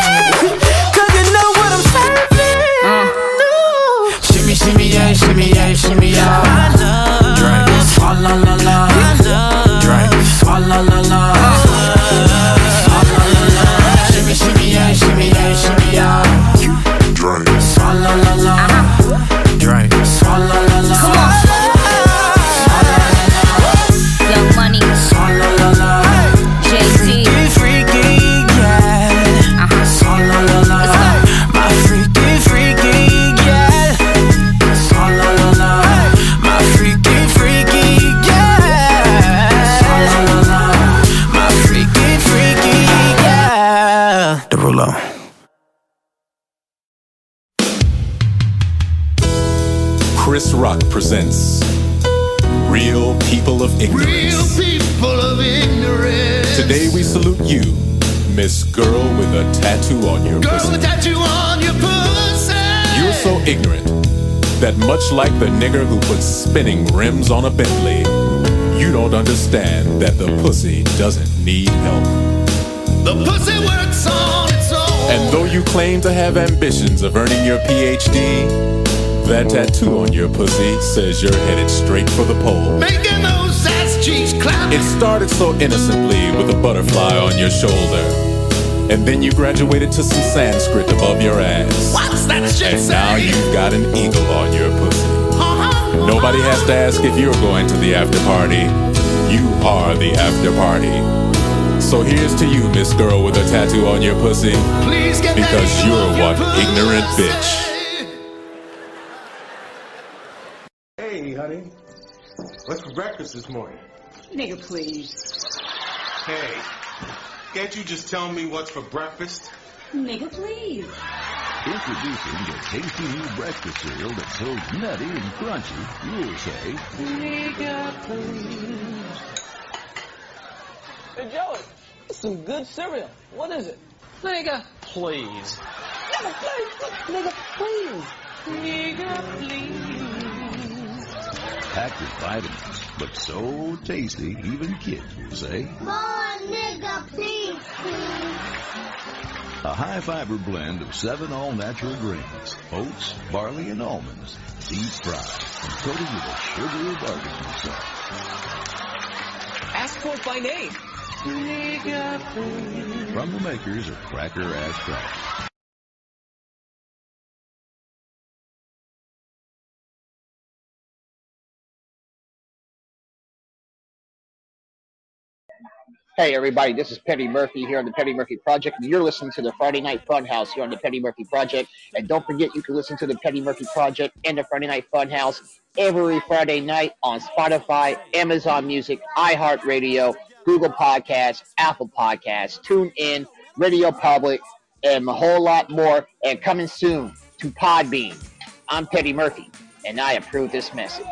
presents Real People of Ignorance. people of ignorance. Today we salute you, Miss Girl with a tattoo on your Girl pussy. with a tattoo on your pussy. You're so ignorant that much like the nigger who puts spinning rims on a Bentley, you don't understand that the pussy doesn't need help. The pussy works on its own. And though you claim to have ambitions of earning your PhD, that tattoo on your pussy says you're headed straight for the pole. Making those ass cheeks clap. It started so innocently with a butterfly on your shoulder. And then you graduated to some Sanskrit above your ass. What's that shit And say? now you've got an eagle on your pussy. Uh-huh. Nobody has to ask if you're going to the after party. You are the after party. So here's to you, Miss Girl with a tattoo on your pussy. Please get Because you're one ignorant bitch. What's for breakfast this morning? Nigga, please. Hey, can't you just tell me what's for breakfast? Nigga, please. Introducing the tasty new breakfast cereal that's so nutty and crunchy, you'll say, Nigga, please. Hey, Joey, this is some good cereal. What is it? Nigga, please. Nigga, please. Nigga, please. Nigga, please. Packed with vitamins, but so tasty, even kids will say, More nigga, please, please. a high fiber blend of seven all natural grains, oats, barley, and almonds, deep fried and coated with a sugary barbecue sauce. Ask for it by name. Nigga, please. From the makers of Cracker Ass Crackers. Hey everybody, this is Petty Murphy here on the Petty Murphy Project, and you're listening to the Friday Night Funhouse here on the Petty Murphy Project. And don't forget, you can listen to the Petty Murphy Project and the Friday Night Funhouse every Friday night on Spotify, Amazon Music, iHeartRadio, Google Podcasts, Apple Podcasts, TuneIn, Radio Public, and a whole lot more. And coming soon to Podbean. I'm Petty Murphy, and I approve this message.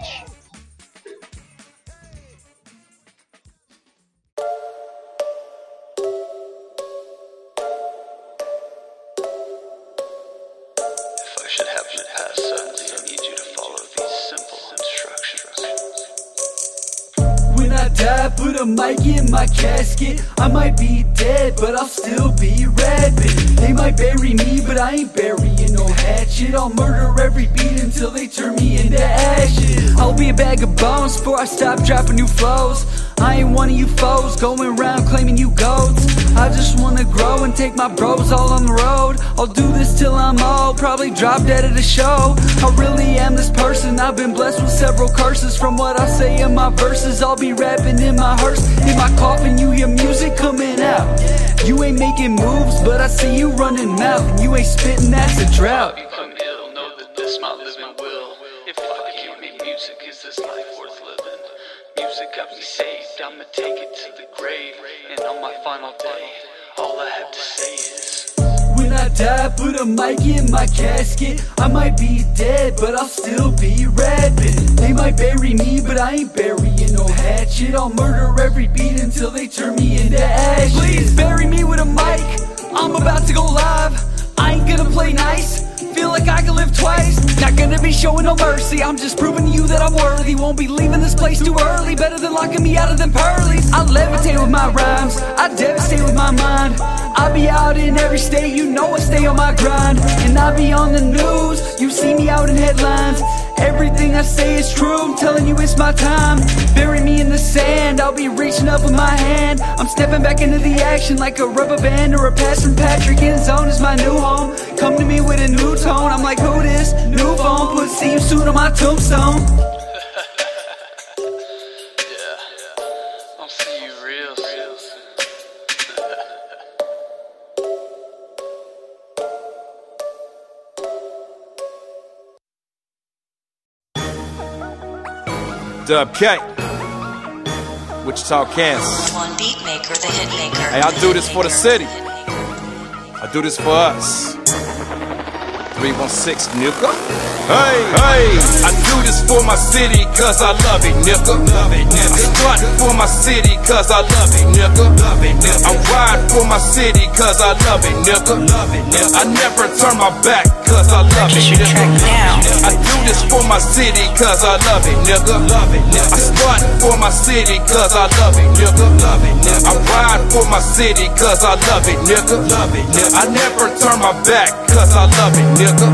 Mic in my casket. I might be dead, but I'll still be rapping. They might bury me, but I ain't burying no hatchet. I'll murder every beat until they turn me into ashes. I'll be a bag of bones before I stop dropping new flows. I ain't one of you foes going around claiming you goats. I just wanna grow and take my bros all on the road. I'll do this till I'm old, probably drop dead at a show. I really am this person. I've been blessed with several curses from what I say in my verses. I'll be rapping in my hearse, in my coffin. You hear music coming out. You ain't making moves, but I see you running mouth, and you ain't spitting. That's a drought. Ill, know that this my living will. If I can't make music, is this life worth living? Music got me saved, I'ma take it to the grave. And on my final day, all I have to say is. When I die, put a mic in my casket. I might be dead, but I'll still be rapping. They might bury me, but I ain't burying no hatchet. I'll murder every beat until they turn me into ash. Please bury me with a mic. I'm about to go live. I ain't gonna play nice. Feel like I can live twice. Not gonna be showing no mercy. I'm just proving to you that I'm worthy. Won't be leaving this place too early. Better than locking me out of them pearlies. I levitate with my rhymes. I devastate with my mind. I be out in every state. You know I stay on my grind. And I be on the news. You see me out in headlines. Everything I say is true. I'm telling you it's my time. Bury me in the sand. I'll be reaching up with my hand. I'm stepping back into the action like a rubber band or a pass from Patrick. In zone is my new home. Come to me with a new tone. I'm like, who this? New phone. Put see you soon on my tombstone. I'll see you real soon. Dub K. Wichita, Kansas. One beat maker, the hit maker. Hey, I do this for the city. I do this for us. 316, nigga. Hey, hey, I do this for my city cause I love it, nigga. Love it, nigga. I strut for my city cause I love it, nigga. Love it, nigga. I ride for my city cause I love it, nigga. Love it, nigga. I never turn my back cause I love it, nigga. I do this for my city cause I love it, nigga. Love it, nigga. I strut for my city cause I love it, nigga. Love it, nigga. I ride for my city cause I love it, nigga. Love it, nigga. I never turn my back cause I love it, nigga.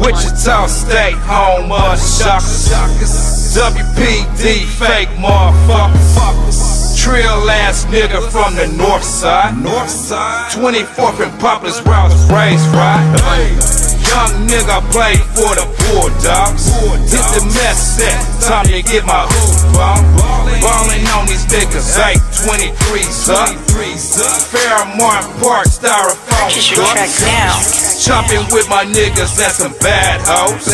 Wichita State, home of the shockers. WPD, fake motherfuckers. Trill ass nigga from the north side. North side. 24th and Poplar's where I was raised, right? Young nigga played for the Bulldogs. Hit the mess set, time to get my hoop on. Ballin' on these niggas, like 823s up. Fairmount Park, styrofoam now. Chopping with my niggas and some bad hoes.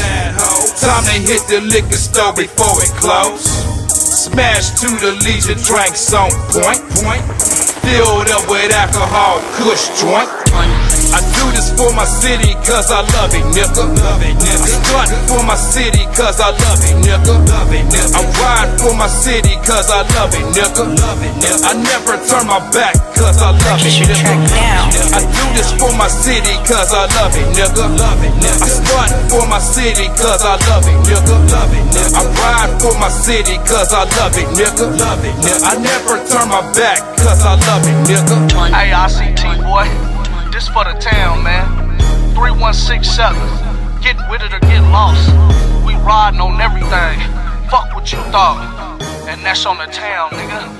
Time to hit the liquor store before it close. Smash to the Legion, drinks on point. point. Filled up with alcohol, kush joint. I do this for my city cause I love it, nigga. Love it, nigga. Stunt for my city cause I love it, nigga. Love it, nigga. I ride for my city cause I love it, nigga. Love it, nigga. I never turn my back cause I love it, nigga. I do this for my city cause I love it, nigga. Love it, nigga. I stunt for my city cause I love it, nigga. Love it, nigga. I ride for my city cause I love it, nigga. Love it, nigga. I never turn my back cause I love it, nigga. Hey, ICT boy, this for the town, man. 3167. Get with it or get lost. We riding on everything. Fuck what you thought. And that's on the town, nigga.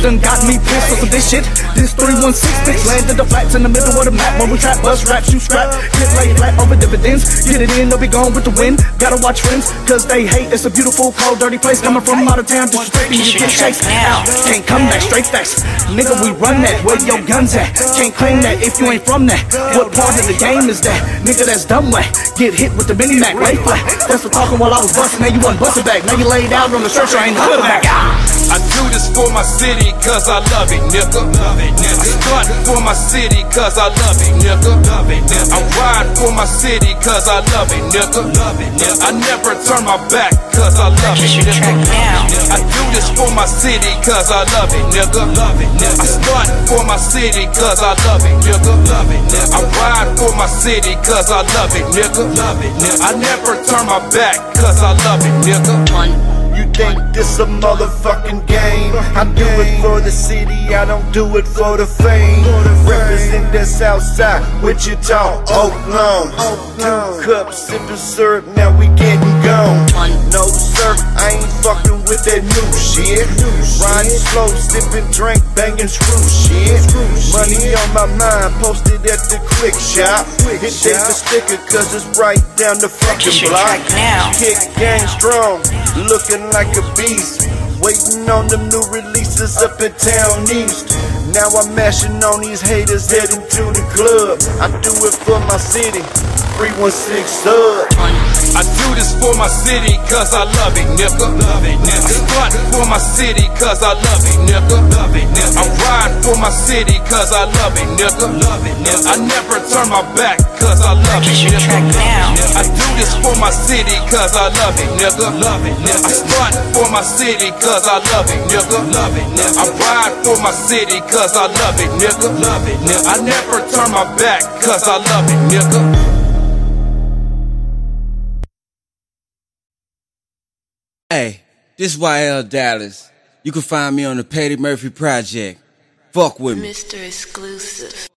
Niggas done got me pissed off of this shit. This 316 bitch landed the flats in the middle of the map. When we trap, bust raps, you scrap. Get laid flat over dividends. Get it in, they'll be gone with the wind. Gotta watch friends, cause they hate. It's a beautiful, cold, dirty place. Coming from out of town, disrespecting you get chased out. Can't come back, straight facts. Nigga, we run that. Where your guns at? Can't claim that if you ain't from that. What part of the game is that? Nigga, that's dumb way. Get hit with the mini Mac, lay flat. That's for talking while I was busting. Now you wasn't busting back. Now you laid out on the stretcher, ain't hood back. I do this for my city cause I love it, nigga. Love it, nigga. I stunt for my city cause I love it, nigga. Love it, nigga. I ride for my city cause I love it, nigga. Love it, nigga. I never turn my back cause I love it, nigga. I do this for my city cause I love it, nigga. Love it, nigga. I stunt for my city cause I love it, nigga. Love it, nigga. I ride for my city cause I love it, nigga. Love it, nigga. I never turn my back cause I love it, nigga. You think this a motherfucking game? I do it for the city, I don't do it for the fame. Represent the south side, Wichita, Oakland. Two cups, sipping syrup, now we getting gone. No sir, I ain't fucking with that new shit. Riding slow, sipping drink, banging screw shit. Money on my mind, posted at the Kwik Shop. Hit take the sticker, cause it's right down the fucking block. Kick gang strong, looking like a beast. Waiting on them new releases up in town east. Now I'm mashing on these haters heading to the club. I do it for my city. 316 sub. I do this for my city cause I love it, nigga. Love it, nigga. I stunt for my city cause I love it, nigga. Love it, nigga. I ride for my city cause I love it, nigga. Love it, nigga. I never turn my back cause I love it, nigga. I do this for my city cause I love it, nigga. Love it, nigga. I stunt for my city cause I love it, nigga. Love it, nigga. I ride for my city cause I love it, nigga. Love it, nigga. I never turn my back cause I love it, nigga. Hey, this YL Dallas. You can find me on the Petty Murphy Project. Fuck with me. Mr. Exclusive.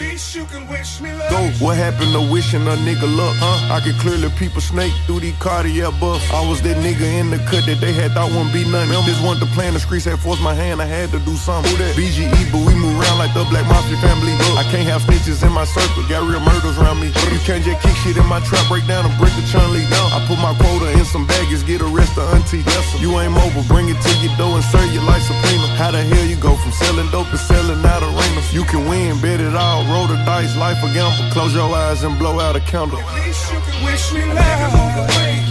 Least you can wish me luck. Go, what happened to wishing a nigga luck? Huh? I could clearly people snake through these Cartier buffs. I was that nigga in the cut that they had thought wouldn't be nothing. Just one to play in the streets had forced my hand, I had to do something. Who that? BGE, but we move like the Black Mafia family. I can't have snitches in my circle, got real murders around me. You can't just kick shit in my trap, break down and break the chun lead down. I put my quota in some baggage, get arrested, auntie. You ain't mobile, bring it to your door and serve you like subpoena. How the hell you go from selling dope to selling out arenas? You can win, bet it all, roll the dice, life a gamble. Close your eyes and blow out a candle. At least you can wish me luck.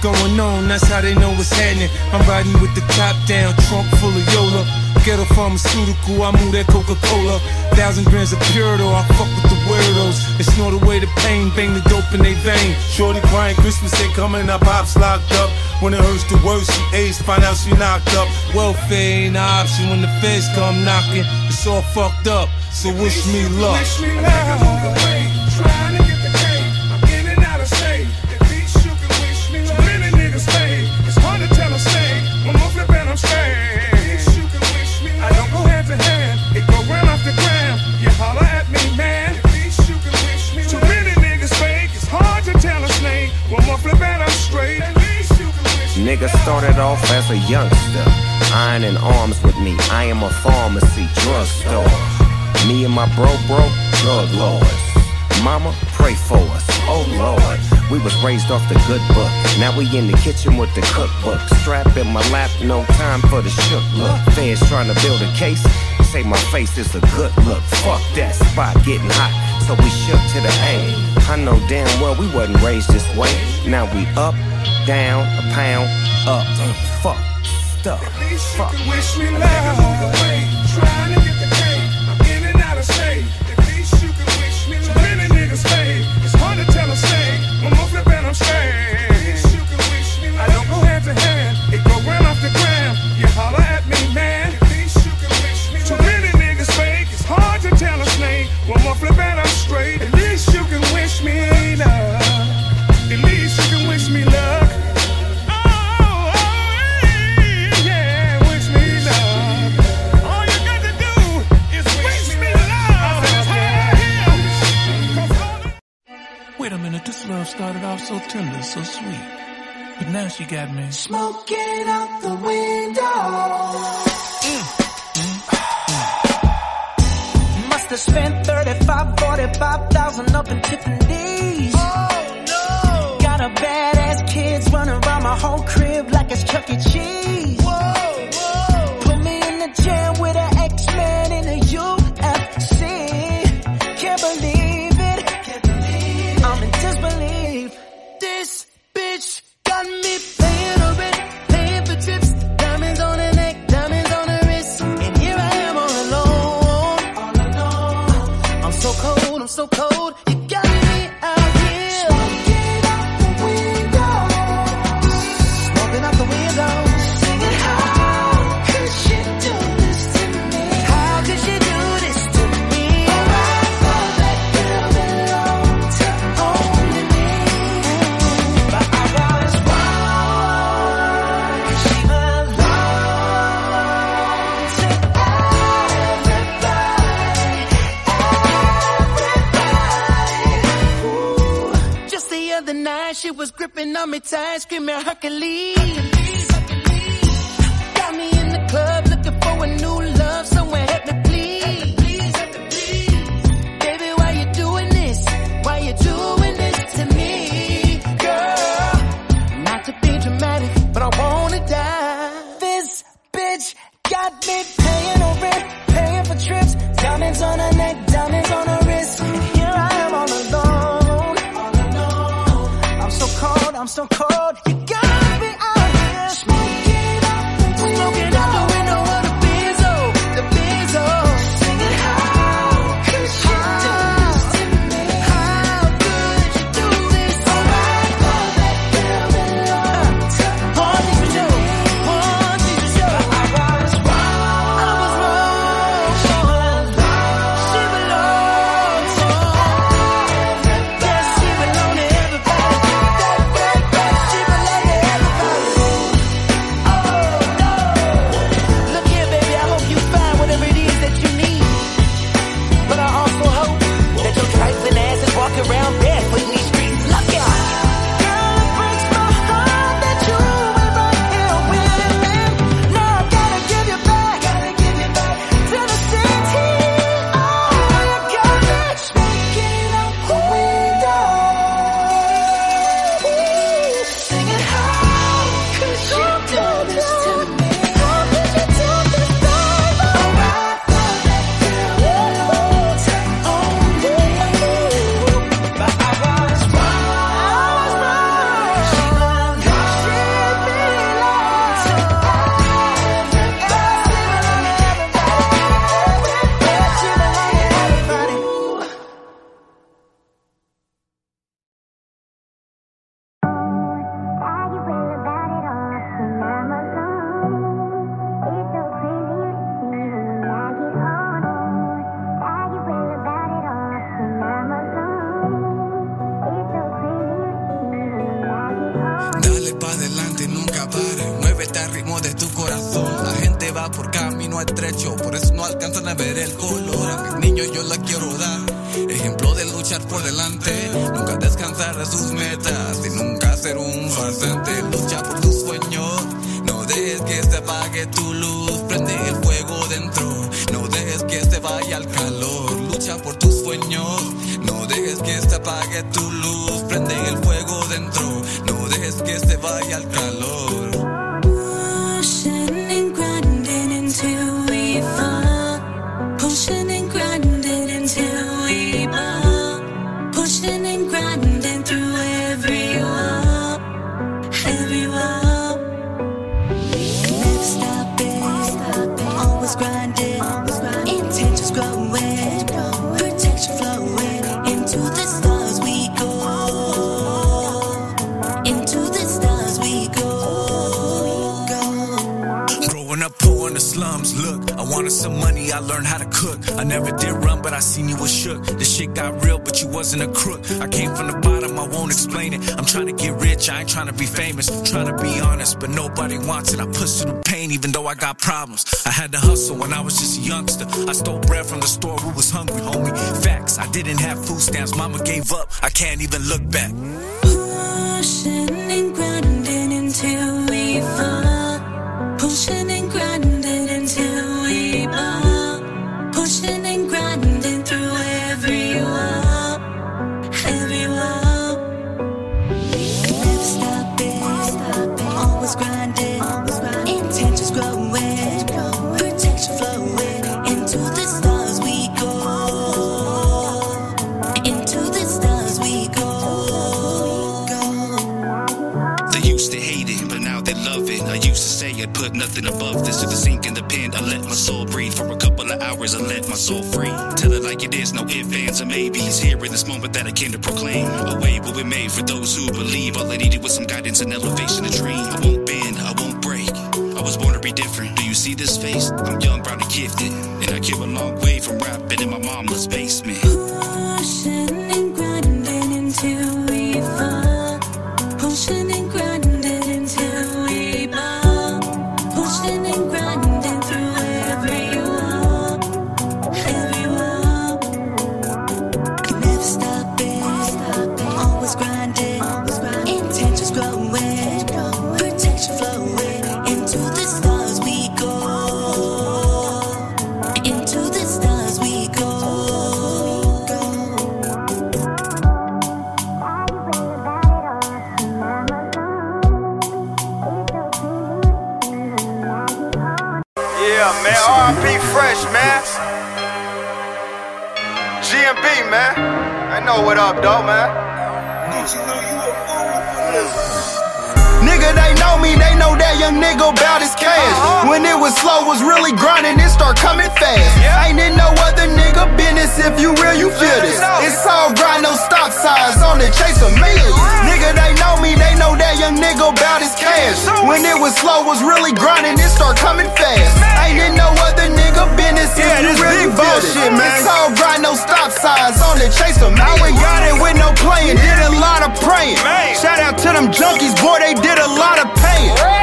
Going on, that's how they know what's happening. I'm riding with the top down, trunk full of Yola. Get a pharmaceutical, I move that Coca Cola. Thousand grams of Purito, I fuck with the weirdos. They snort away the pain, bang the dope in they vein. Shorty crying, Christmas ain't coming, our pops locked up. When it hurts the worst, she AIDS, find out she knocked up. Welfare ain't an option when the feds come knocking. It's all fucked up, so wish me luck. Wish me luck. Nigga started off as a youngster, iron in arms with me. I am a pharmacy drugstore. Me and my bro, bro, drug lords. Mama, pray for us. Oh Lord, we was raised off the good book. Now we in the kitchen with the cookbook. Strap in my lap, no time for the shook look. Fans trying to build a case. Say my face is a good look. Fuck that spot getting hot. So we shook to the A. I know damn well we wasn't raised this way. Now we up, down, a pound, up. Fuck, stuff, fuck. Love so tender, so sweet. But now she got me. Smoking out the window. Mm. Must have spent 35, 45,000 up in Tiffany's. Oh no! Got a badass kids running around my whole crib like I never did run, but I seen you was shook. The shit got real, but you wasn't a crook. I came from the bottom, I won't explain it. I'm trying to get rich, I ain't trying to be famous. I'm trying to be honest, but nobody wants it. I pushed through the pain, even though I got problems. I had to hustle when I was just a youngster. I stole bread from the store, i was hungry, homie. Facts, I didn't have food stamps, mama gave up. I can't even look back. Pushing nothing above this to the sink in the pen. I let my soul breathe for a couple of hours. I let my soul free. Tell it like it is, no ifs, ands, or maybes. Here in this moment that I came to proclaim. A way will be made for those who believe. All I needed was some guidance and elevation to dream. I won't bend, I won't break. I was born to be different. Do you see this face? I'm young, proud, and gifted. And I came a long way from rapping in my mama's basement. What up, though, man. Young nigga about his cash. Uh-huh. When it was slow, was really grinding, it start coming fast. Ain't in no other nigga business, if you real, you feel this. It's all grind, no stop signs on the chase of millions. Nigga, they know me, they know that young nigga about his cash. When it was slow, was really grinding, it start coming fast. Ain't in no other nigga business, if you real, you feel this. It's all grind, no stop signs on the chase of millions. I went got it with no playing, did a lot of praying. Shout out to them junkies, boy, they did a lot of paying.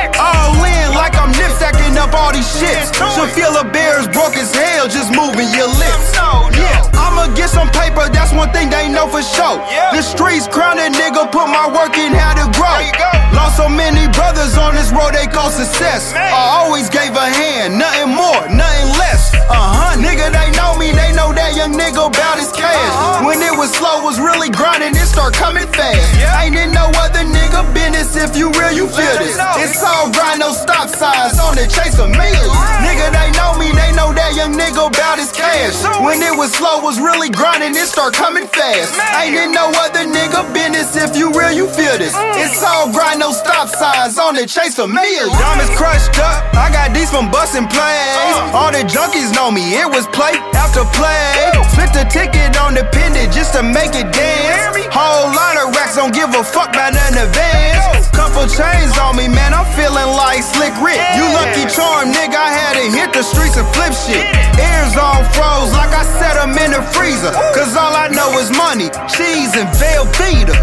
Like I'm nip stacking up all these shits. Should feel a bear's broke as hell just moving your lips. Yeah, I'ma get some paper, that's one thing they know for sure. The streets crowned a nigga, put my work in how to grow. Lost so many brothers on this road, they call success. I always gave a hand, nothing more, nothing less. Uh huh, nigga, they know me, they know that young nigga about his cash. When it was slow, was really grinding, it start coming fast. Ain't in no other nigga business, if you real, you feel this. It's all grind, no stop signs on the chase of millions. Nigga, they know me, they know that young nigga about his cash. When it was slow, was really grinding, it start coming fast. Ain't in no other nigga business, if you real, you feel this. It's all grind, no stop signs on the chase of millions. Diamonds crushed up, I got these from busting plays. All the junkies know me, it was play after play. Split the ticket on the pendant just to make it dance. Whole lot of racks don't give a fuck about none advance. Couple chains on me, man, I'm feeling like Slick Rick. You lucky charm, nigga, I had to hit the streets and flip shit. Ears all froze like I set 'em in the freezer. Cause all I know is money, cheese, and Velveeta.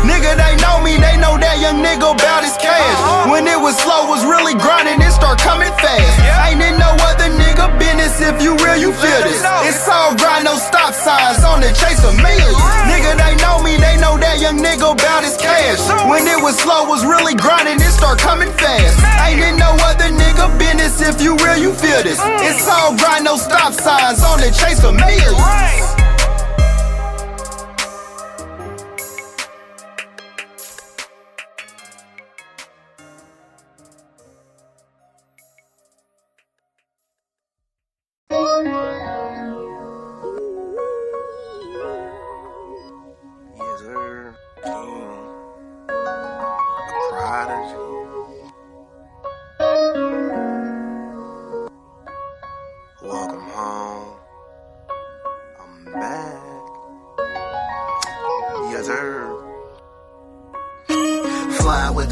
Nigga, they know me, they know that young nigga about his cash. When it was slow, was really grinding, it start coming fast. Ain't in no other nigga business, if you real, you feel this. It's all grind, no stop signs on the chase of millions. Nigga, they know me, they know that young nigga about his cash. When it was slow, was really grinding, it start coming fast. Ain't in no other nigga business, if you real, you feel this. Mm. It's all grind, no stop signs on the chase of millions.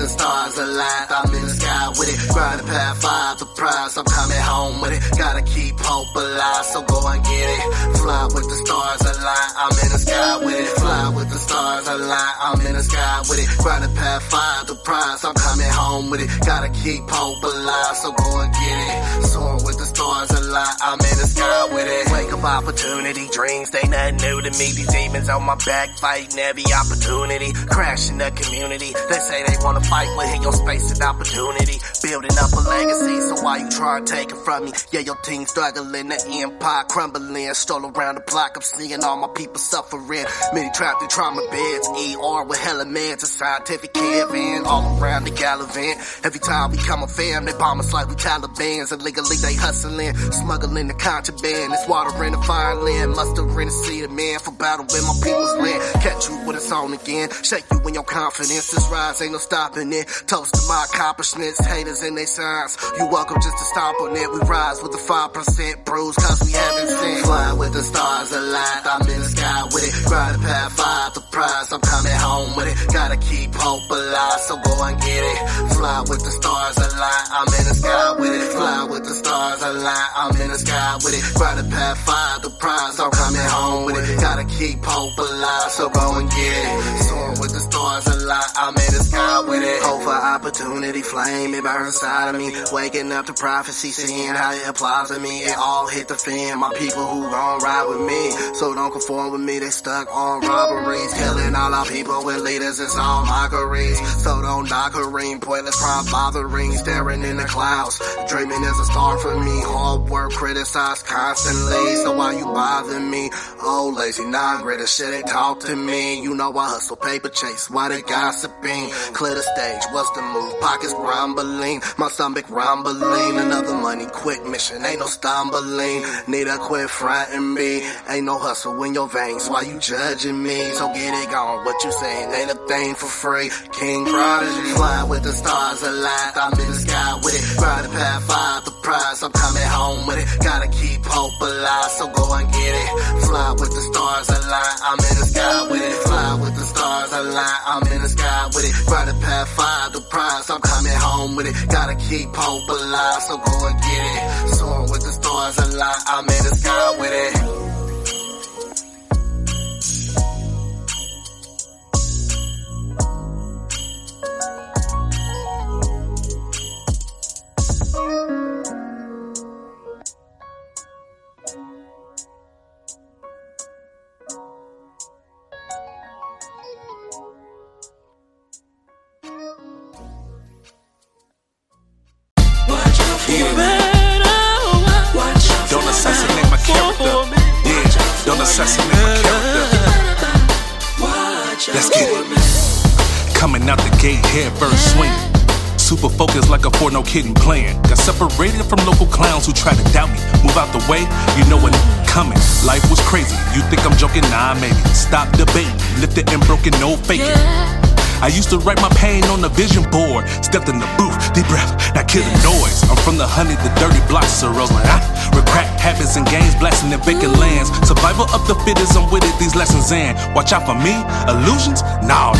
The stars aligned, I'm in the sky with it. Grinding past five, the prize, I'm coming home with it. Gotta keep hope alive, so go and get it. Fly with the stars aligned, I'm in the sky with it. Fly with the stars aligned, I'm in the sky with it. Grinding past five, the prize, I'm coming home with it. Gotta keep hope alive, so go and get it. Soar with the stars aligned, I'm in the sky with it. Wake up opportunity, dreams, they nothing new to me. These demons on my back, fighting every opportunity. Crashing the community, they say they wanna fight, well here your space and opportunity. Building up a legacy, so why you try to take it from me? Yeah, your team struggling, the empire crumbling. Stole around the block, I'm seeing all my people suffering. Many trapped in trauma beds, ER with hella meds, a scientific caravan all around the Gallivant. Every time we come a fam, they bomb us like we Taliban's. Illegally they hustling, smuggling the contraband. It's water in the fire land, muster in the of man for battle with my people's land. Catch you when it's on again, shake you when your confidence is rise, ain't no stopping it. Toast to my accomplishments, haters and they signs. You welcome just to stop on it. We rise with the 5% bruise, cause we haven't seen. Fly with the stars aligned, I'm in the sky with it. Grinding past five, the prize, I'm coming home with it. Gotta keep hope alive, so go and get it. Fly with the stars aligned, I'm in the sky with it. Fly with the stars aligned, I'm in the sky with it. Grinding past five, the prize, I'm coming home with it. Gotta keep hope alive, so go and get it. Soar with the stars aligned, I'm in the sky with it. Hope for opportunity, flame, it burns inside of me. Waking up to prophecy, seeing how it applies to me. It all hit the fan, my people who gon' ride with me. So don't conform with me, they stuck on robberies. Killing all our people with leaders, it's all mockeries. So don't knock a ring, pointless prime bothering, staring in the clouds. Dreaming is a star for me, hard work criticized constantly. So why you bother me? Oh, lazy, non greater shit ain't talk to me. You know I hustle paper chase, why they gossiping? Clear the stage, what's the move? Pockets rumbling, my stomach rumbling. Another money quick mission, ain't no stumbling. Need to quit fronting me. Ain't no hustle in your veins, why you judging me? So get it gone, what you saying ain't a thing for free. King Prodigy, fly with the stars aligned. I'm in the sky with it, the path five, the prize. I'm coming home with it, gotta keep hope alive, so go and get it. Fly with the stars aligned. I'm in the sky with it, fly with the stars aligned. I'm in the sky with it, ride the path five, the prize. I'm coming home with it, gotta keep hope alive, so go and get it. Soar with the stars aligned. I'm in the sky with it. A for kidding plan. Got separated from local clowns who try to doubt me. Move out the way, you know when it's coming. Life was crazy. You think I'm joking? Nah, maybe. Stop debating. Lifted and broken, no faking. I used to write my pain on the vision board. Stepped in the booth, deep breath, now kill the noise. I'm from the honey, the dirty blocks of Roseland. With crack habits and games, blasting in vacant lands. Survival of the fittest, I'm with it, these lessons in. Watch out for me, illusions? Nah.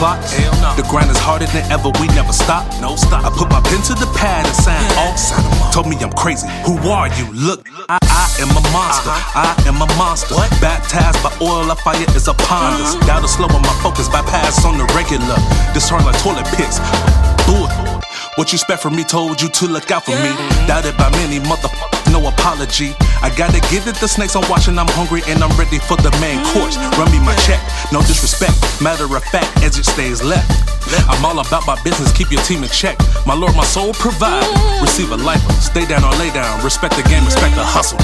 No punching clocks. Hell no. The grind is harder than ever, we never stop. No stop. I put my pen to the pad and sign off. Told me I'm crazy. Who are you? Look, I, I am a monster. Uh-huh. I am a monster. What? Baptized by oil, I fire is upon us. Down to slow on my focus, bypass on the regular. Discern like toilet picks. Bull. What you expect from me told you to look out for me. Doubted by many motherfuckers, no apology. I gotta give it the snakes I'm watching, I'm hungry and I'm ready for the main course. Run me my check, no disrespect. Matter of fact, as it stays left. I'm all about my business, keep your team in check. My lord, my soul provide. Receive a life, stay down or lay down. Respect the game, respect the hustle.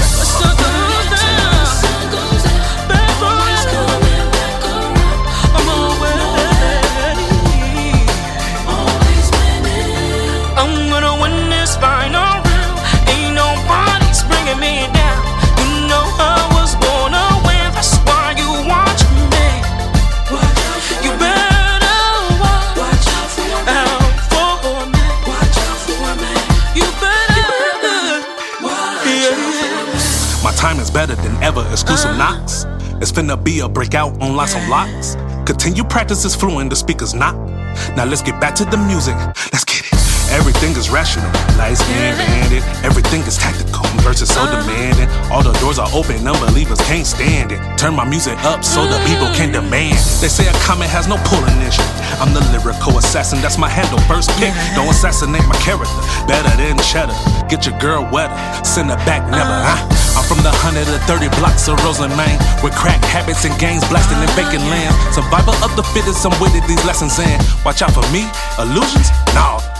Time is better than ever. Exclusive uh-huh. knocks. It's finna be a breakout on lots of locks. Continue practice is fluent, the speaker's not. Now let's get back to the music. Let's get it. Everything is rational, lights being banded. Everything is tactical, verses so uh-huh. demanding. All the doors are open, unbelievers can't stand it. Turn my music up so the people can mm. demand. They say a comment has no pulling issue. I'm the lyrical assassin, that's my handle, first pick. Don't assassinate my character, better than cheddar. Get your girl wetter, send her back never, uh. huh? I'm from the 130 blocks of Roseland, Maine, with crack habits and gangs blasting in vacant land. Survival of the fittest, I'm with it, these lessons in. Watch out for me, illusions? No.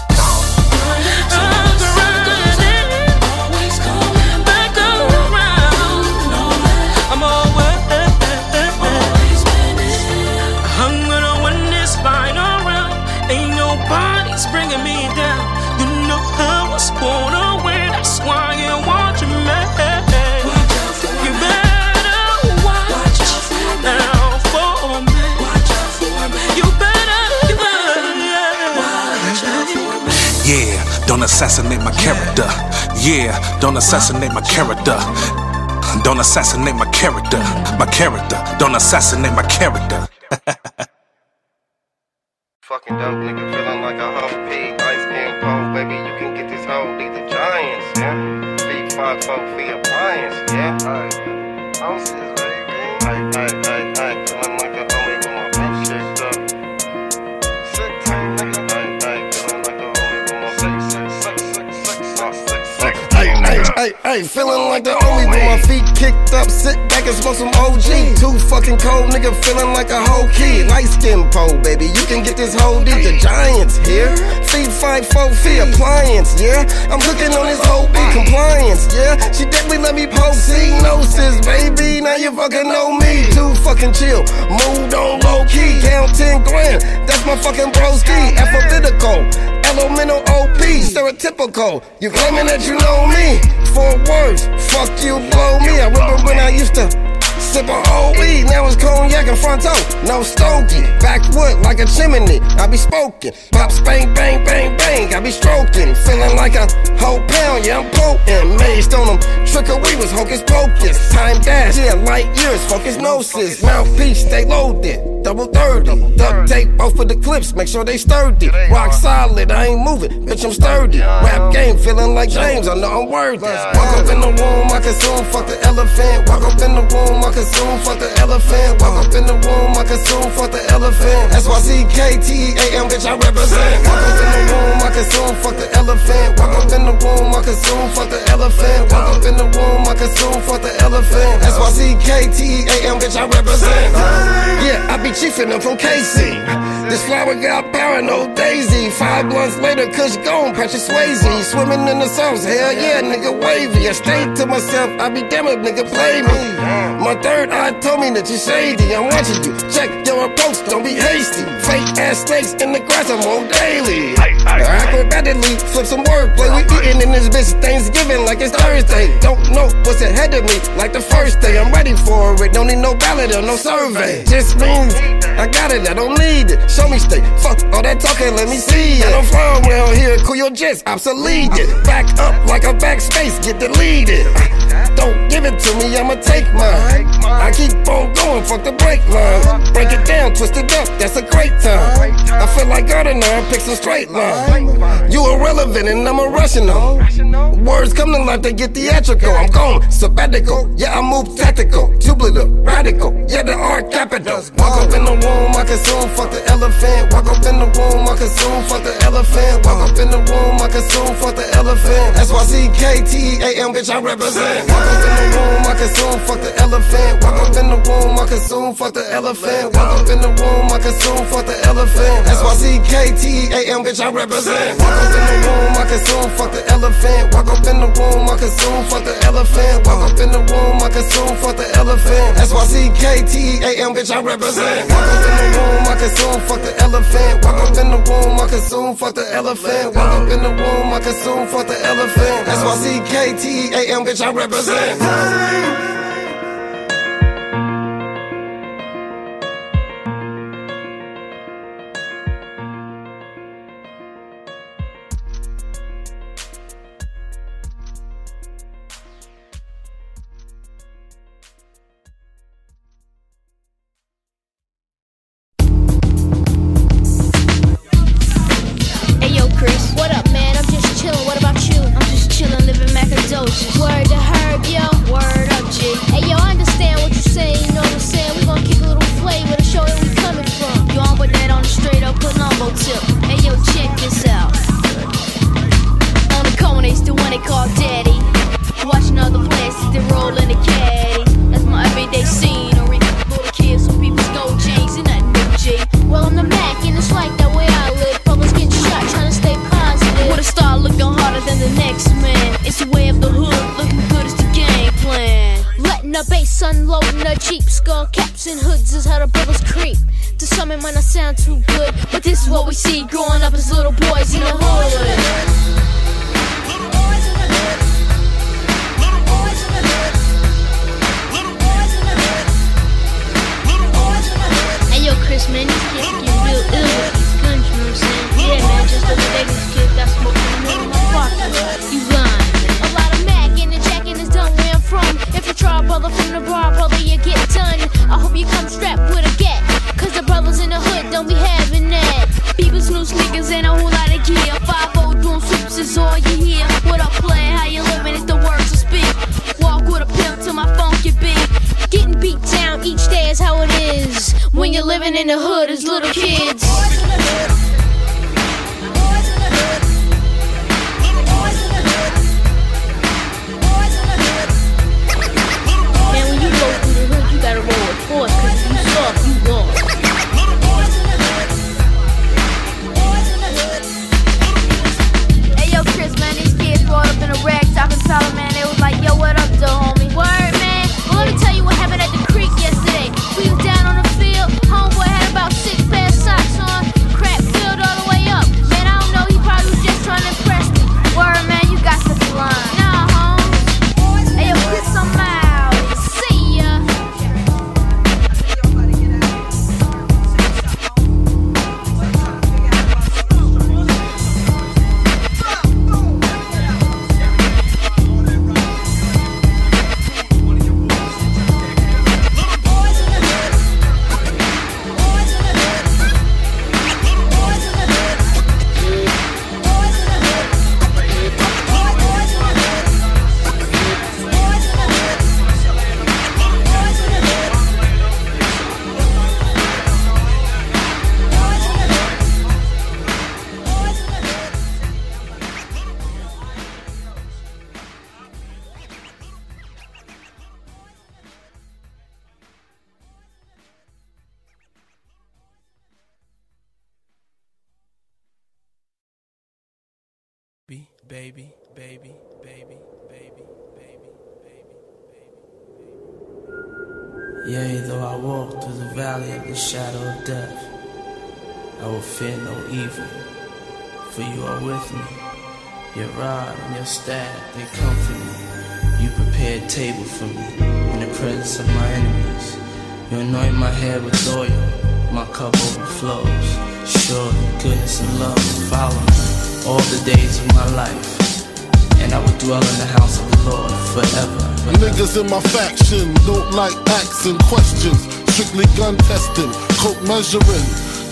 assassinate my character. Yeah, don't assassinate my character. Don't assassinate my character. My character. Don't assassinate my character. Fucking dumb. nigga. Hey, feeling like the only with my feet kicked up, sit back and smoke some OG. Too fucking cold, nigga, feeling like a whole kid. Light skin pole, baby, you can get this whole D. The Giants here, feet five, four feet appliance, yeah. I'm cooking on this whole big compliance, yeah. She definitely let me poke see gnosis, baby. Now you fucking know me. Too fucking chill, moved on low key, count 10 grand. That's my fucking broski, alphabetical. Elemental OP, stereotypical. You claiming that you know me? Four words, fuck you, blow me. I remember when I used to sip on OE. Now it's cognac and fronto, no stogie. Backwood like a chimney, I be smoking. Pop, bang, bang, bang, bang. I be stroking. Feeling like a whole pound, yeah, I'm potent. Mazed on them, trickery We was hocus pocus. Time dash, yeah, light years, focus gnosis. Mouthpiece, stay loaded. Double 30. Duct tape both for the clips, make sure they sturdy. Rock solid, I ain't moving, bitch, I'm sturdy. Rap game, feeling like James, I know I'm worthy. Walk up in the room, I consume, fuck the elephant. Walk up in the room, I consume, fuck the elephant. Walk up in the room, I consume, fuck the elephant. S-Y-C-K-T-A-M, bitch, I represent. Walk up in the room, I consume, fuck the elephant. Walk up in the room, I consume, fuck the elephant. Walk up in the room, I consume, fuck the elephant. S-Y-C-K-T-A-M, bitch, I represent. Yeah, I be chiefing them from KC. This flower got paranoid daisy. Five blunts later, Kush gone, precious Swayze. Swimming in the sauce, hell yeah, nigga wavy. I stayed to myself, I be damn if nigga play me. My third eye told me that you shady. I'm watching you, check your approach, don't be hasty. Fake ass snakes in the grass, I'm on daily. Acrobatically, flip some wordplay. We eating in this bitch Thanksgiving like it's Thursday. Don't know what's ahead of me, like the first day. I'm ready for it, don't need no ballot or no survey. Just means I got it, I don't need it. Show me state, fuck all that talking, let me see it. I don't fly around here, cool your jets, obsolete it. Uh-huh. Back up like a backspace, get deleted. Don't give it to me, I'ma take mine. I keep on going, fuck the brake line. Break it down, twist it up, that's a great time. I feel like Gardner, pick some straight line. You irrelevant and I'm irrational. Words come to life, they get theatrical. I'm gone, sabbatical. Yeah, I move tactical. Tubular, radical. Yeah, the art capital. Walk up in the room, I consume, fuck the elephant. Walk up in the room, I consume, fuck the elephant. Walk up in the room, I consume, fuck the elephant. S-Y-C-K-T-A-M, bitch, I represent. Up in the room, I consume, fuck the elephant. Walk up in the room, I consume, fuck the elephant. Walk up in the room, I consume, fuck the elephant. S-Y-C-K-T-A-M, bitch, I represent. Walk up in the room, I consume, fuck the elephant. Walk up in the room, I consume, fuck the elephant. Walk up in the room, I consume, fuck the elephant. S-Y-C-K-T-A-M, bitch, I represent. Walk up in the room, I consume, fuck the elephant. Walk up in the room, I consume, fuck the elephant. Walk up in the room, I consume, fuck the elephant. S-Y-C-K-T-A-M, bitch, I represent. Hey valley of the shadow of death, I will fear no evil, for you are with me. Your rod and your staff, they comfort me. You prepare a table for me in the presence of my enemies. You anoint my head with oil, my cup overflows. Surely goodness and love will follow me all the days of my life, and I will dwell in the house of the Lord forever. Niggas in my faction don't like asking questions. Strictly gun testing, coke measuring,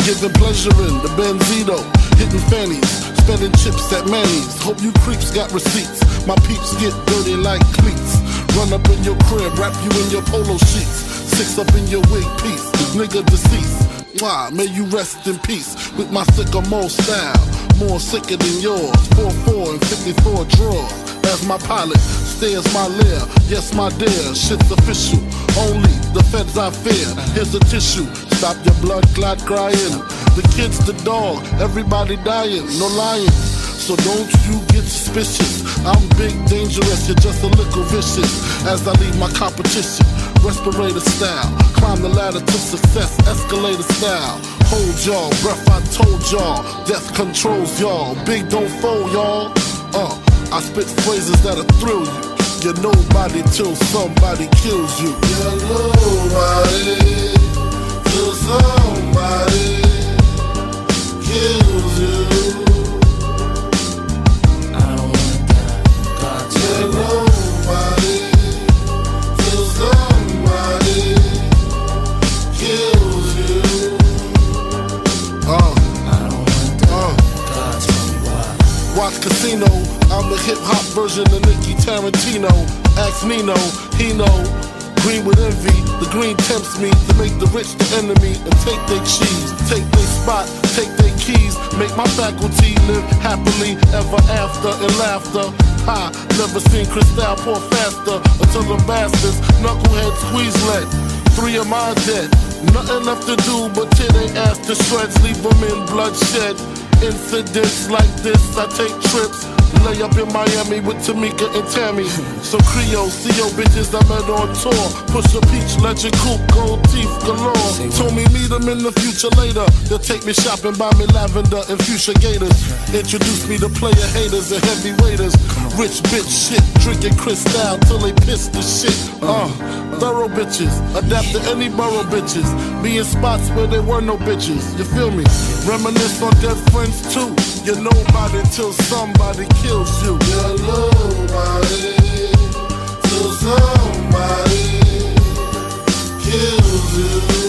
giving pleasure in the Benzito, hitting fannies, spending chips at Manny's. Hope you creeps got receipts. My peeps get dirty like cleats. Run up in your crib, wrap you in your polo sheets. Six up in your wig piece, nigga deceased. Why? May you rest in peace with my sycamore style. More sicker than yours. 4-4 and 54 draws. As my pilot stares my lair. Yes, my dear, shit's official. Only the feds I fear. Here's a tissue. Stop your blood clot crying. The kid's the dog. Everybody dying. No lying. So don't you get suspicious. I'm big, dangerous, you're just a little vicious. As I leave my competition, respirator style. Climb the ladder to success, escalator style. Hold y'all, breath I told y'all. Death controls y'all. Big don't fold y'all. Uh, I spit phrases that'll thrill you. You're nobody till somebody kills you. You're nobody till somebody kills you. You're nobody till somebody kills you. Uh, uh. Watch Casino, I'm the hip hop version of Nicky Santoro. Ask Nino, he know. Green with envy, the green tempts me to make the rich the enemy and take their cheese, take their spot, take their keys, make my faculty live happily ever after in laughter. Ha, never seen Cristal pour faster until the bastards knucklehead squeeze lead. Three of mine dead, nothing left to do but tear their ass to shreds, leave them in bloodshed. Incidents like this, I take trips. Lay up in Miami with Tamika and Tammy. Some Creole, CO bitches I met on tour. Push a peach, legend coupe, gold teeth galore. Told me meet them in the future later. They'll take me shopping, buy me lavender and fuchsia gators. Introduce me to player haters and heavyweights. Rich bitch shit, drinking Cristal till they piss the shit. Uh, thorough bitches, adapt to any borough bitches. Be in spots where there were no bitches. You feel me? Reminisce on dead friends too. You're nobody till somebody kills you. Nobody till somebody kills you.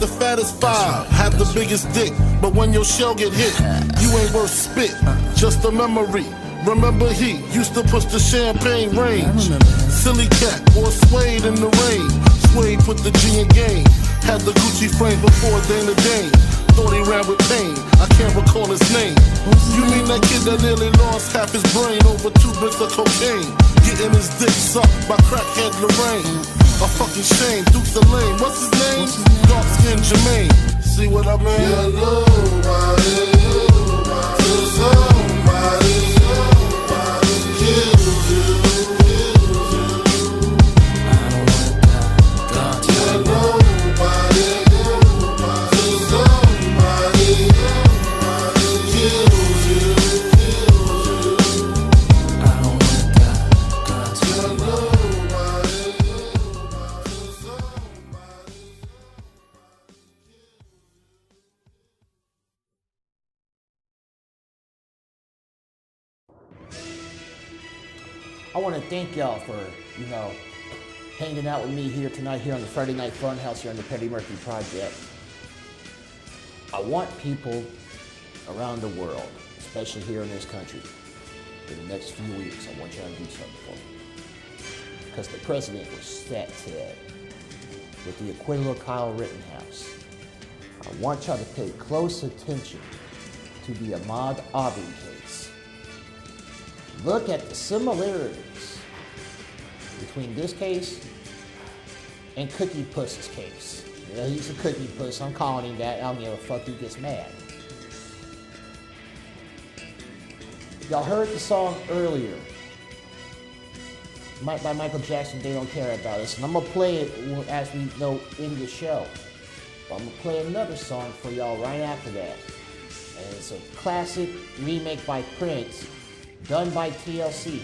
The fattest five, have the biggest dick. But when your shell get hit, you ain't worth spit. Just a memory. Remember he used to push the champagne range. Silly cat, wore suede in the rain. Suede put the G in game. Had the Gucci frame before Dana Dane. Thought he ran with pain. I can't recall his name. You mean that kid that nearly lost half his brain over two bricks of cocaine? Getting his dick sucked by crackhead Lorraine. A fucking shame. Duke's a lame. What's his name? Dark skin Jermaine. See what I mean? Hello, somebody, thank y'all for, you know, hanging out with me here tonight here on the Friday Night Funhouse here on the Petty Murphy Project. I want people around the world, especially here in this country, in the next few weeks, I want y'all to do something for me. Because the president was set today with the acquittal of Kyle Rittenhouse. I want y'all to pay close attention to the Ahmaud Arbery case. Look at the similarities between this case and Cookie Puss's case. Yeah, he's a cookie puss. I'm calling him that. I don't give a fuck who gets mad. Y'all heard the song earlier by Michael Jackson, They Don't Care About Us. And I'm going to play it as we know in the show. But I'm going to play another song for y'all right after that. And it's a classic remake by Prince, done by TLC,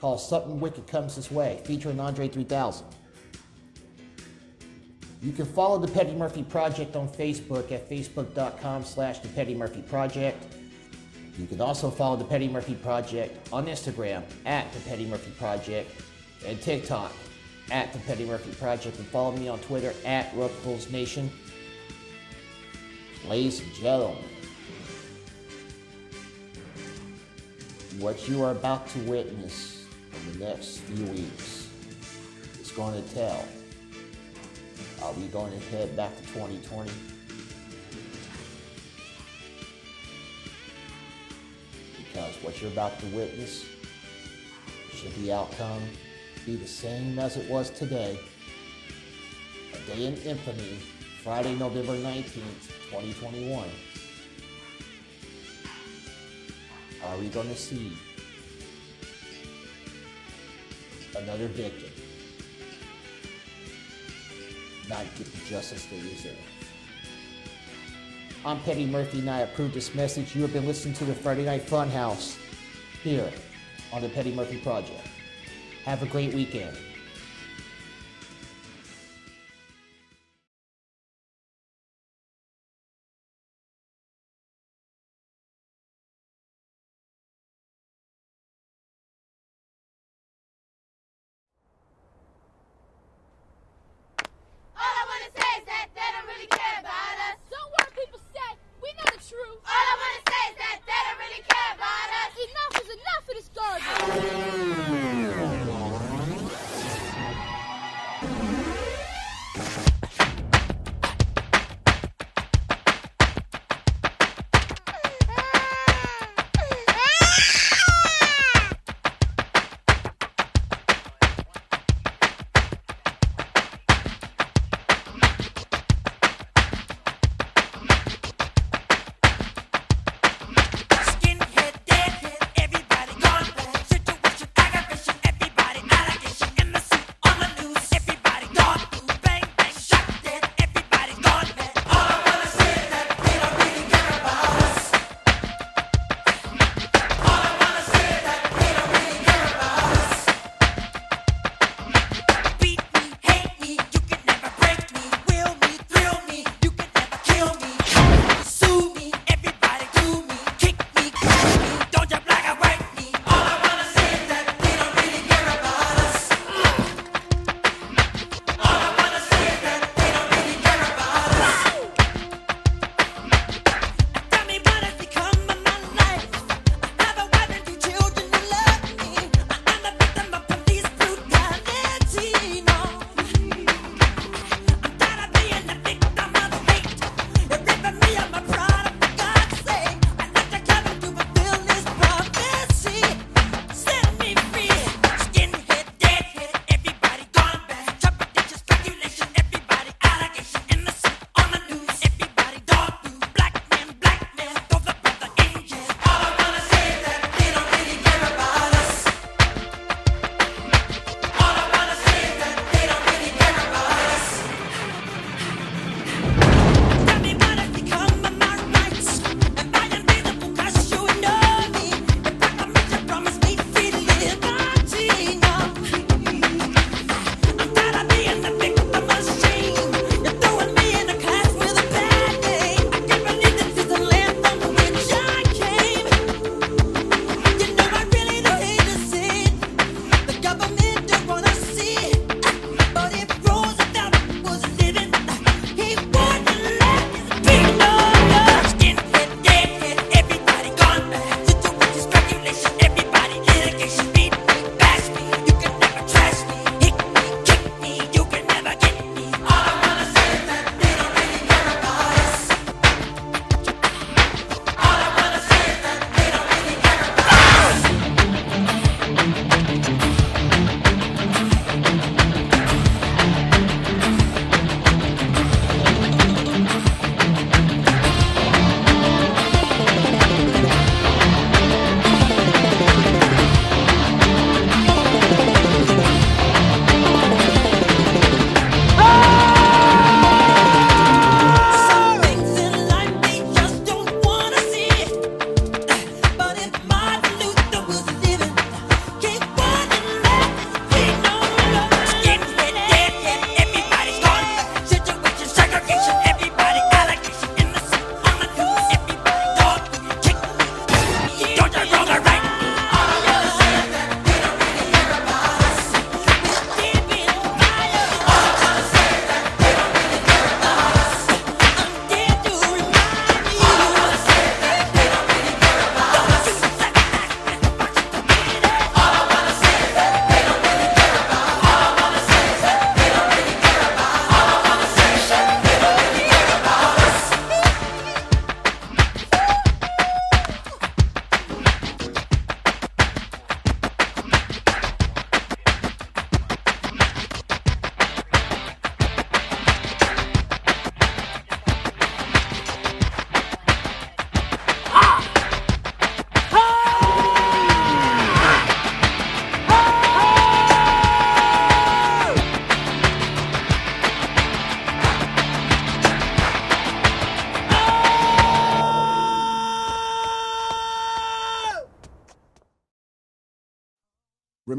called Something Wicked Comes This Way, featuring Andre 3000. You can follow the Petty Murphy Project on Facebook at facebook.com slash the Petty Murphy Project. You can also follow the Petty Murphy Project on Instagram at the Petty Murphy Project and TikTok at the Petty Murphy Project and follow me on Twitter at Ruffles Nation. Ladies and gentlemen, what you are about to witness the next few weeks is going to tell. Are we going to head back to 2020? Because what you're about to witness should the outcome be the same as it was today. A day in infamy, Friday, November 19th, 2021. Are we going to see another victim not get the justice they deserve? I'm Petty Murphy and I approve this message. You have been listening to the Friday Night Funhouse here on the Petty Murphy Project. Have a great weekend.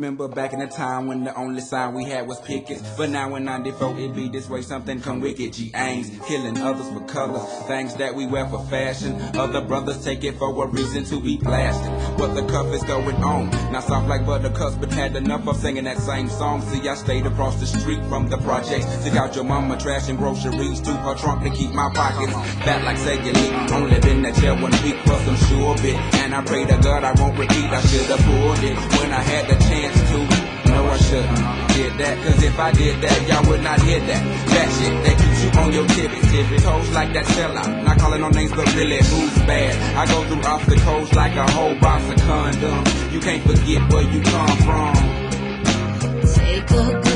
Remember back in the time when the only sign we had was pickets. But now in 94 it be this way, something come wicked. G aims, killing others for color. Things that we wear for fashion. Other brothers take it for a reason to be blasted. But the cuff is going on. Not soft like buttercups, but had enough of singing that same song. See, I stayed across the street from the projects. Took out your mama trash and groceries to her trunk to keep my pockets fat like cellulite. Only been that jail one week i'm sure bit. I pray to God I won't repeat. I should have pulled it when I had the chance to. No, I shouldn't did that. Cause if I did that, y'all would not hear that. That shit that keeps you on your tippy tippy toes like that sellout. Not calling no names, but really who's bad. I go through obstacles like a whole box of condoms. You can't forget where you come from. Take a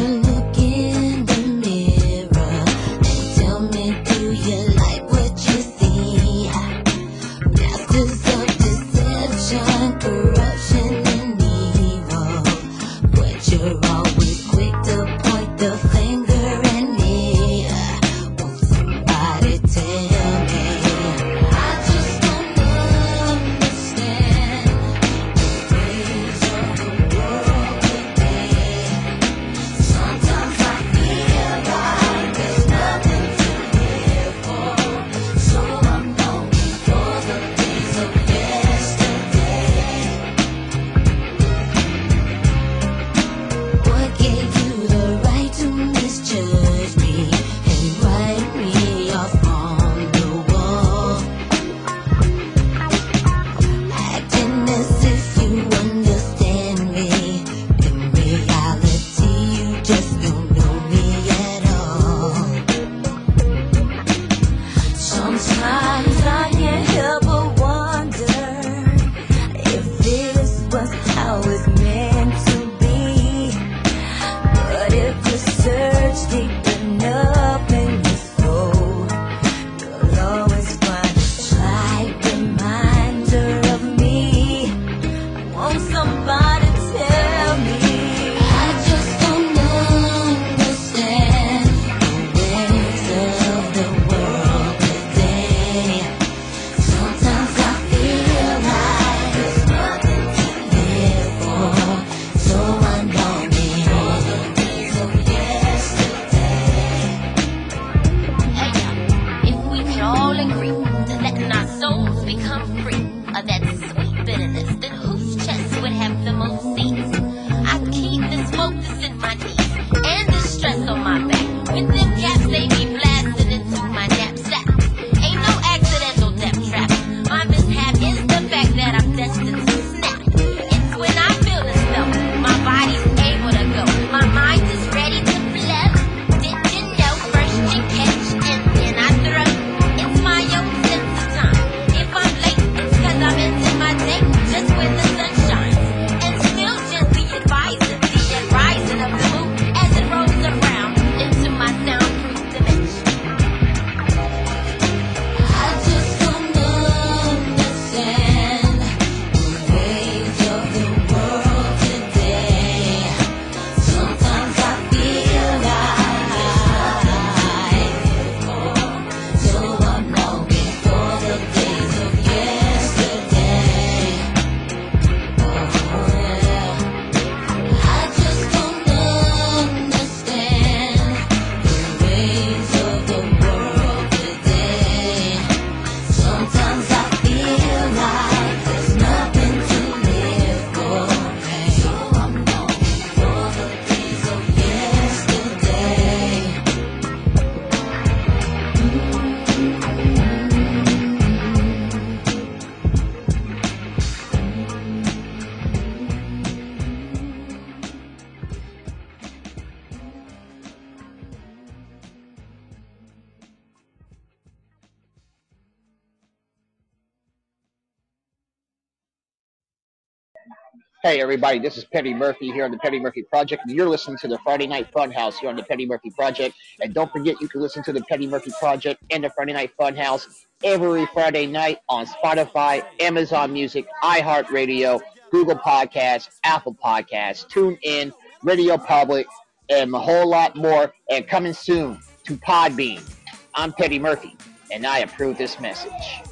Hey everybody, this is Petty Murphy here on the Petty Murphy Project, and you're listening to the Friday Night Funhouse here on the Petty Murphy Project. And don't forget, you can listen to the Petty Murphy Project and the Friday Night Funhouse every Friday night on Spotify, Amazon Music, iHeartRadio, Google Podcasts, Apple Podcasts, TuneIn, Radio Public, and a whole lot more. And coming soon to Podbean. I'm Petty Murphy, and I approve this message.